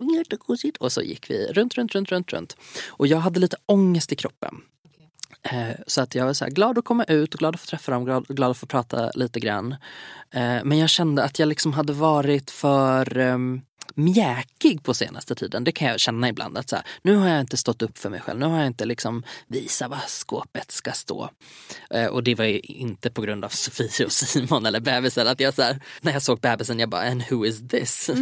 Speaker 2: och så gick vi runt, runt, runt, runt, runt. Och jag hade lite ångest i kroppen. Eh, Så att jag var så här, glad att komma ut och glad att få träffa dem, glad, glad att få prata lite grann. Eh, Men jag kände att jag liksom hade varit för um, mjäkig på senaste tiden. Det kan jag känna ibland. att så här, Nu har jag inte stått upp för mig själv. Nu har jag inte liksom visat var skåpet ska stå. Eh, Och det var ju inte på grund av Sofie och Simon eller bebisen. Att jag så här, när jag såg bebisen jag bara, and who is this? <laughs>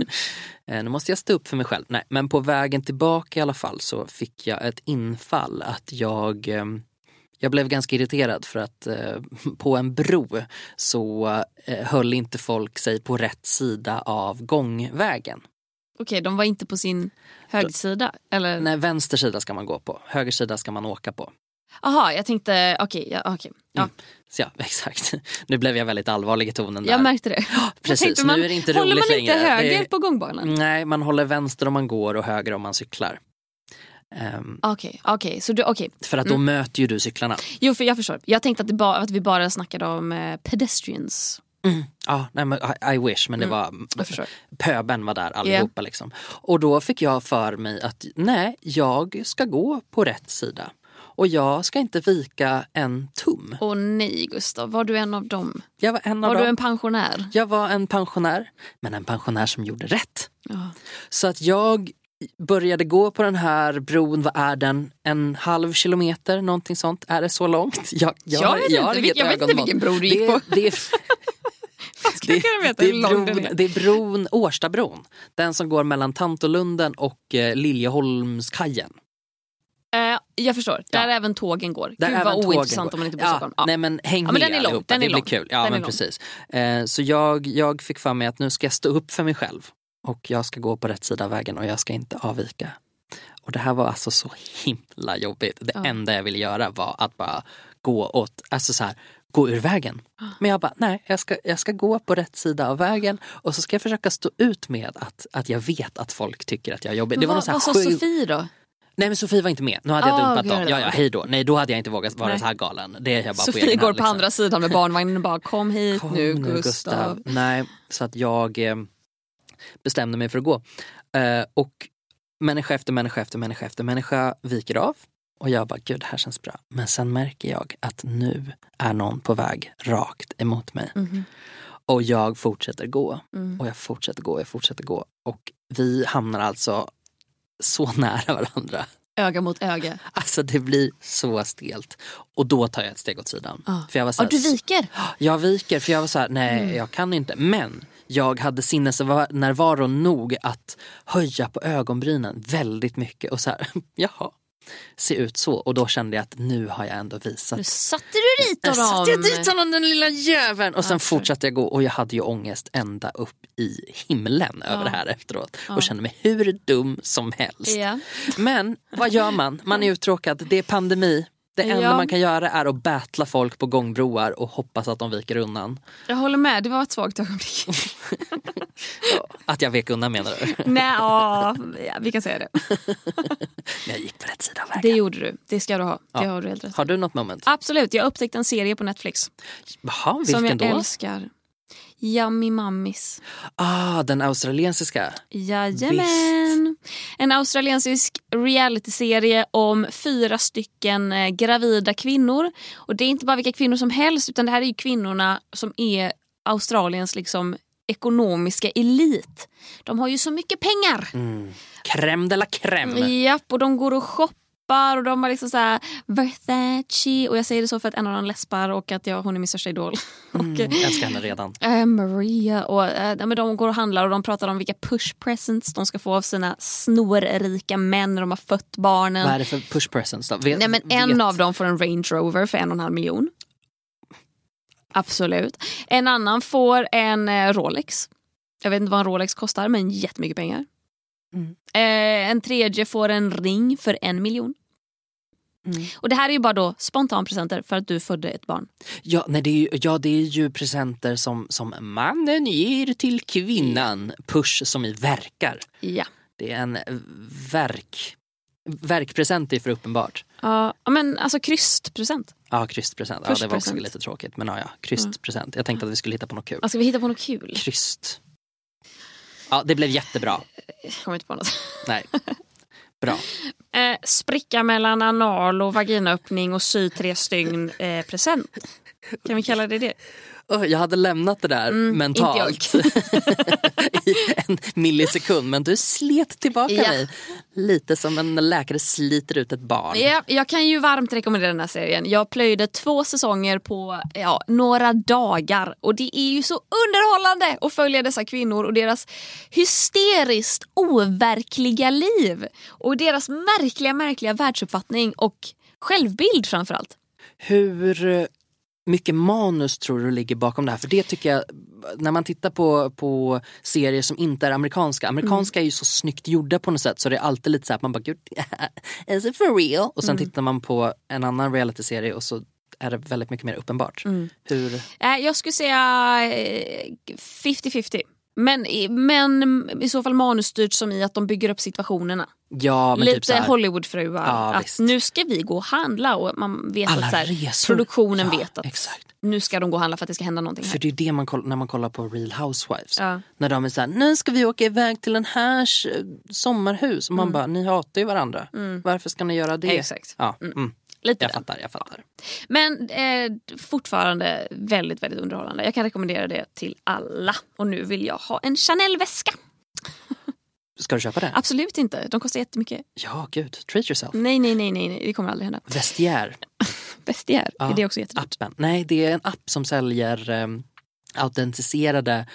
Speaker 2: Eh, Nu måste jag stå upp för mig själv. Nej, men på vägen tillbaka i alla fall så fick jag ett infall att jag ehm, jag blev ganska irriterad för att eh, på en bro så eh, höll inte folk sig på rätt sida av gångvägen.
Speaker 1: Okej, de var inte på sin högsida? Eller?
Speaker 2: Nej, vänster sida ska man gå på, höger sida ska man åka på.
Speaker 1: Aha, jag tänkte, okej, ja, okej. ja.
Speaker 2: Så ja, <laughs> exakt. Nu blev jag väldigt allvarlig i tonen där.
Speaker 1: jag märkte det. <gasps> Jag
Speaker 2: Precis,
Speaker 1: tänkte,
Speaker 2: nu
Speaker 1: man,
Speaker 2: är det inte
Speaker 1: håller
Speaker 2: roligt
Speaker 1: man inte
Speaker 2: längre.
Speaker 1: höger
Speaker 2: Det
Speaker 1: på gångbanan?
Speaker 2: Nej, man håller vänster om man går och höger om man cyklar. Ehm,
Speaker 1: Okej, så du, okej.
Speaker 2: för att då möter ju du cyklarna.
Speaker 1: Jo, för jag förstår. Jag tänkte att, det bara, att vi bara snackade om eh, pedestrians.
Speaker 2: Ja, nej, men I, I wish, men det var
Speaker 1: Mm. Förstår.
Speaker 2: pöben var där allihopa. Liksom. Och då fick jag för mig att nej, jag ska gå på rätt sida. Och jag ska inte vika en tum.
Speaker 1: Åh nej Gustav, var du en av dem?
Speaker 2: Jag var en av
Speaker 1: Var
Speaker 2: dem.
Speaker 1: du en pensionär?
Speaker 2: Jag var en pensionär, men en pensionär som gjorde rätt.
Speaker 1: Ja.
Speaker 2: Så att jag började gå på den här bron, vad är den? En halv kilometer, någonting sånt. Är det så långt? <laughs> Jag,
Speaker 1: Jag vet inte,
Speaker 2: har
Speaker 1: vil-
Speaker 2: inget
Speaker 1: jag vet inte vilken bro du gick
Speaker 2: det,
Speaker 1: på.
Speaker 2: Det <laughs>
Speaker 1: jag veta
Speaker 2: det,
Speaker 1: hur
Speaker 2: är bron, det är bron, Årstabron. Den som går mellan Tantolunden och eh, Liljeholmskajen.
Speaker 1: Eh, jag förstår,
Speaker 2: Ja.
Speaker 1: där även tågen går.
Speaker 2: Där
Speaker 1: Gud
Speaker 2: även
Speaker 1: vad ointressant
Speaker 2: går.
Speaker 1: om man inte bor i
Speaker 2: ja,
Speaker 1: Stockholm. Ja.
Speaker 2: Nej men häng
Speaker 1: Ja, men
Speaker 2: med
Speaker 1: den är lång, den
Speaker 2: det
Speaker 1: är
Speaker 2: blir
Speaker 1: lång.
Speaker 2: kul. Ja
Speaker 1: Den
Speaker 2: men precis. Eh, så jag, jag fick för mig att nu ska jag stå upp för mig själv. Och jag ska gå på rätt sida av vägen och jag ska inte avvika. Och det här var alltså så himla jobbigt. Det
Speaker 1: Ja.
Speaker 2: enda jag ville göra var att bara gå åt, alltså så här, gå ur vägen.
Speaker 1: Ah.
Speaker 2: Men jag bara, nej jag ska, jag ska gå på rätt sida av vägen och så ska jag försöka stå ut med att, att jag vet att folk tycker att jag är jobbig. Det var
Speaker 1: vad, sa
Speaker 2: sju-
Speaker 1: Sofie då?
Speaker 2: Nej men Sofie var inte med, nu hade jag
Speaker 1: Ah,
Speaker 2: dumpat dem. Ja ja, hej då. Nej då hade jag inte vågat vara
Speaker 1: Nej.
Speaker 2: så här galen. Det är jag bara på
Speaker 1: Sofie
Speaker 2: egen
Speaker 1: går
Speaker 2: hand,
Speaker 1: på
Speaker 2: liksom.
Speaker 1: andra sidan med barnvagnen och bara kom hit
Speaker 2: Kom
Speaker 1: nu Gustav.
Speaker 2: Nej, så att jag eh, bestämde mig för att gå. Eh, och människa efter människa efter människa efter människa viker av. Och jag bara, gud det här känns bra. Men sen märker jag att nu är någon på väg rakt emot mig.
Speaker 1: Mhm.
Speaker 2: Och jag fortsätter gå.
Speaker 1: Mm.
Speaker 2: Och jag fortsätter gå, jag fortsätter gå. Och vi hamnar alltså så <laughs> nära varandra.
Speaker 1: Öga mot öga.
Speaker 2: Alltså det blir så stelt. Och då tar jag ett steg åt sidan.
Speaker 1: Ah.
Speaker 2: För jag var så här,
Speaker 1: du viker?
Speaker 2: jag viker för jag var så här, nej
Speaker 1: Mm.
Speaker 2: jag kan inte. Men jag hade sinnesnärvaro nog att höja på ögonbrynen väldigt mycket och så här, <laughs> jaha, se ut så. Och då kände jag att nu har jag ändå visat.
Speaker 1: Nu satte du dit
Speaker 2: Jag
Speaker 1: honom.
Speaker 2: satte jag dit honom den lilla jäveln! Och sen
Speaker 1: för-
Speaker 2: fortsatte jag gå och jag hade ju ångest ända upp i himlen över
Speaker 1: Ja.
Speaker 2: det här efteråt.
Speaker 1: Ja.
Speaker 2: Och kände mig hur dum som helst.
Speaker 1: Ja.
Speaker 2: Men vad gör man? Man är uttråkad, det är pandemi. Det enda
Speaker 1: Ja.
Speaker 2: man kan göra är att battla folk på gångbroar och hoppas att de viker undan.
Speaker 1: Jag håller med, det var ett svagt ögonblick. <laughs>
Speaker 2: Att jag vek undan menar du? <laughs>
Speaker 1: Nej, ja, ja, vi kan säga det.
Speaker 2: Men <laughs> jag gick på rätt sida av vägen.
Speaker 1: Det gjorde du, det ska du ha. Det
Speaker 2: Ja.
Speaker 1: har du helt rätt.
Speaker 2: Har du något moment?
Speaker 1: Absolut, jag upptäckte en serie på Netflix
Speaker 2: Jaha,
Speaker 1: som
Speaker 2: vilken
Speaker 1: jag
Speaker 2: då?
Speaker 1: älskar. Yummy Mammis.
Speaker 2: Ah, den australiensiska.
Speaker 1: Jajamän. En australiensisk realityserie om fyra stycken eh, gravida kvinnor. Och Det är inte bara vilka kvinnor som helst utan det här är kvinnorna som är Australiens liksom ekonomiska elit. De har ju så mycket pengar.
Speaker 2: Crème de la crème.
Speaker 1: Japp, och de går och shoppar och de har liksom så här Versace och jag säger det så för att en av dem läspar och att jag, hon är min största idol. <laughs> och,
Speaker 2: Mm, älskar henne redan.
Speaker 1: eh, Maria och men de går och handlar och de pratar om vilka push presents de ska få av sina snorrika män när de har fött barnen.
Speaker 2: Vad är det för push presents då? Vet,
Speaker 1: Nej, men en
Speaker 2: vet-
Speaker 1: av dem får en Range Rover för en och en halv miljon. Absolut. En annan får en eh, Rolex. Jag vet inte vad en Rolex kostar men jättemycket pengar.
Speaker 2: Mm.
Speaker 1: Eh, en tredje får en ring för en miljon.
Speaker 2: Mm.
Speaker 1: Och det här är ju bara då spontanpresenter för att du födde ett barn.
Speaker 2: Ja, nej, det är ju, ja, det är ju presenter som, som mannen ger till kvinnan. Push som i verkar.
Speaker 1: Ja.
Speaker 2: Det är en verk... Verkpresent är för uppenbart.
Speaker 1: Ja, men alltså krystpresent.
Speaker 2: Ja, krystpresent. Ja, det var också lite tråkigt. Men ja, ja, krystpresent. Jag tänkte att vi skulle hitta på något kul.
Speaker 1: Alltså, ska vi hitta på något kul?
Speaker 2: Kryst. Ja, det blev jättebra.
Speaker 1: Jag kommer inte på något.
Speaker 2: Nej. Bra. <laughs>
Speaker 1: Eh, spricka mellan anal och vaginaöppning och sy tre stygn eh, present. Kan vi kalla det det?
Speaker 2: Jag hade lämnat det där
Speaker 1: Mm,
Speaker 2: mentalt <laughs> i en millisekund men du slet tillbaka
Speaker 1: Ja.
Speaker 2: mig. Lite som en läkare sliter ut ett barn.
Speaker 1: Ja, jag kan ju varmt rekommendera den här serien. Jag plöjde två säsonger på ja, några dagar och det är ju så underhållande att följa dessa kvinnor och deras hysteriskt overkliga liv. Och deras märkliga, märkliga världsuppfattning och självbild framförallt.
Speaker 2: Hur mycket manus tror du ligger bakom det här? För det tycker jag, när man tittar på, på serier som inte är amerikanska, amerikanska är ju så snyggt gjorda på något sätt så det är alltid lite så att man bara gud, <laughs> is it for real? Och sen tittar man på en annan realityserie och så är det väldigt mycket mer uppenbart. Hur,
Speaker 1: Eh, jag skulle säga eh, 50-50. Men, men i så fall manusstyrt som i att de bygger upp situationerna.
Speaker 2: ja men
Speaker 1: Lite
Speaker 2: typ så här,
Speaker 1: Hollywoodfruar.
Speaker 2: Ja,
Speaker 1: att
Speaker 2: visst.
Speaker 1: nu ska vi gå och handla och man vet
Speaker 2: alla
Speaker 1: att så här,
Speaker 2: resor.
Speaker 1: produktionen
Speaker 2: ja,
Speaker 1: vet att
Speaker 2: Exakt.
Speaker 1: nu ska de gå och handla för att det ska hända någonting.
Speaker 2: För
Speaker 1: Här.
Speaker 2: det är det man kollar, när man kollar på Real Housewives.
Speaker 1: Ja.
Speaker 2: När de är såhär, nu ska vi åka iväg till en här sommarhus. Och man bara, ni hatar ju varandra. Varför ska ni göra det?
Speaker 1: Mm. Exakt.
Speaker 2: Ja, mm.
Speaker 1: Lite
Speaker 2: Jag fattar, jag fattar.
Speaker 1: Men eh, fortfarande väldigt, väldigt underhållande. Jag kan rekommendera det till alla. Och nu vill jag ha en Chanel-väska.
Speaker 2: Ska du köpa det?
Speaker 1: Absolut inte, de kostar jättemycket.
Speaker 2: Ja, gud. Treat yourself.
Speaker 1: Nej, nej, nej, nej, nej. det kommer aldrig hända.
Speaker 2: Vestiaire.
Speaker 1: Bestiär, <laughs>
Speaker 2: Ja,
Speaker 1: är det också jättedyrt?
Speaker 2: Appen. Nej, det är en app som säljer um, autentiserade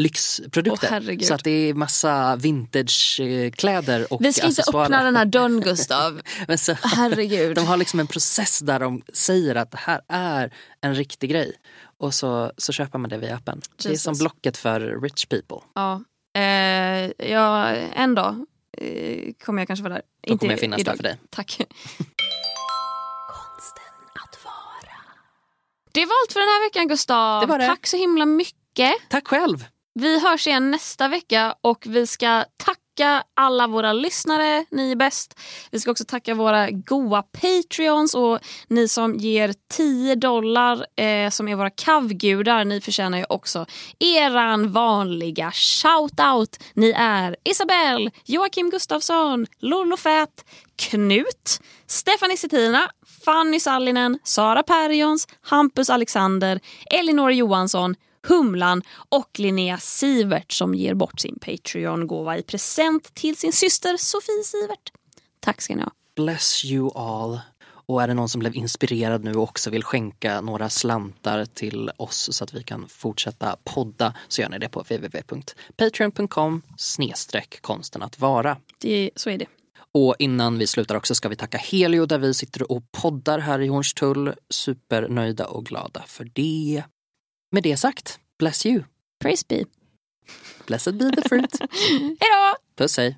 Speaker 2: lyxprodukter.
Speaker 1: Herregud.
Speaker 2: så att det är massa vintagekläder och
Speaker 1: Vi ska inte öppna den här <laughs> dörren Gustav.
Speaker 2: Men så,
Speaker 1: Herregud.
Speaker 2: de har liksom en process där de säger att det här är en riktig grej. Och så, så köper man det via appen. Det är
Speaker 1: Jesus.
Speaker 2: som Blocket för rich people.
Speaker 1: Ja, eh, ja en dag eh, kommer jag kanske vara där.
Speaker 2: Då kommer jag finnas där för dig.
Speaker 1: Tack. <laughs> Det var allt för den här veckan Gustav.
Speaker 2: Det var det.
Speaker 1: Tack så himla mycket.
Speaker 2: Tack själv!
Speaker 1: Vi hörs igen nästa vecka och vi ska tacka alla våra lyssnare, ni är bäst. Vi ska också tacka våra goa Patreons och ni som ger 10 dollar eh, som är våra kavgudar. Ni förtjänar ju också eran vanliga shoutout. Ni är Isabelle, Joakim Gustafsson, Lollo Fett, Knut, Stefanie Settina, Fanny Sallinen, Sara Perjons, Hampus Alexander, Elinor Johansson, Humlan och Linnea Sivert som ger bort sin Patreon-gåva i present till sin syster Sofie Sivert. Tack ska ni ha.
Speaker 2: Bless you all. Och är det någon som blev inspirerad nu och också vill skänka några slantar till oss så att vi kan fortsätta podda så gör ni det på www.patreon.com snedstreck konsten att vara.
Speaker 1: Det, så är det.
Speaker 2: Och innan vi slutar också ska vi tacka Helio där vi sitter och poddar här i Hornstull. Supernöjda och glada för det. Med det sagt, bless you.
Speaker 1: Praise be.
Speaker 2: Blessed be the fruit. <laughs>
Speaker 1: Hej då!
Speaker 2: Puss hej.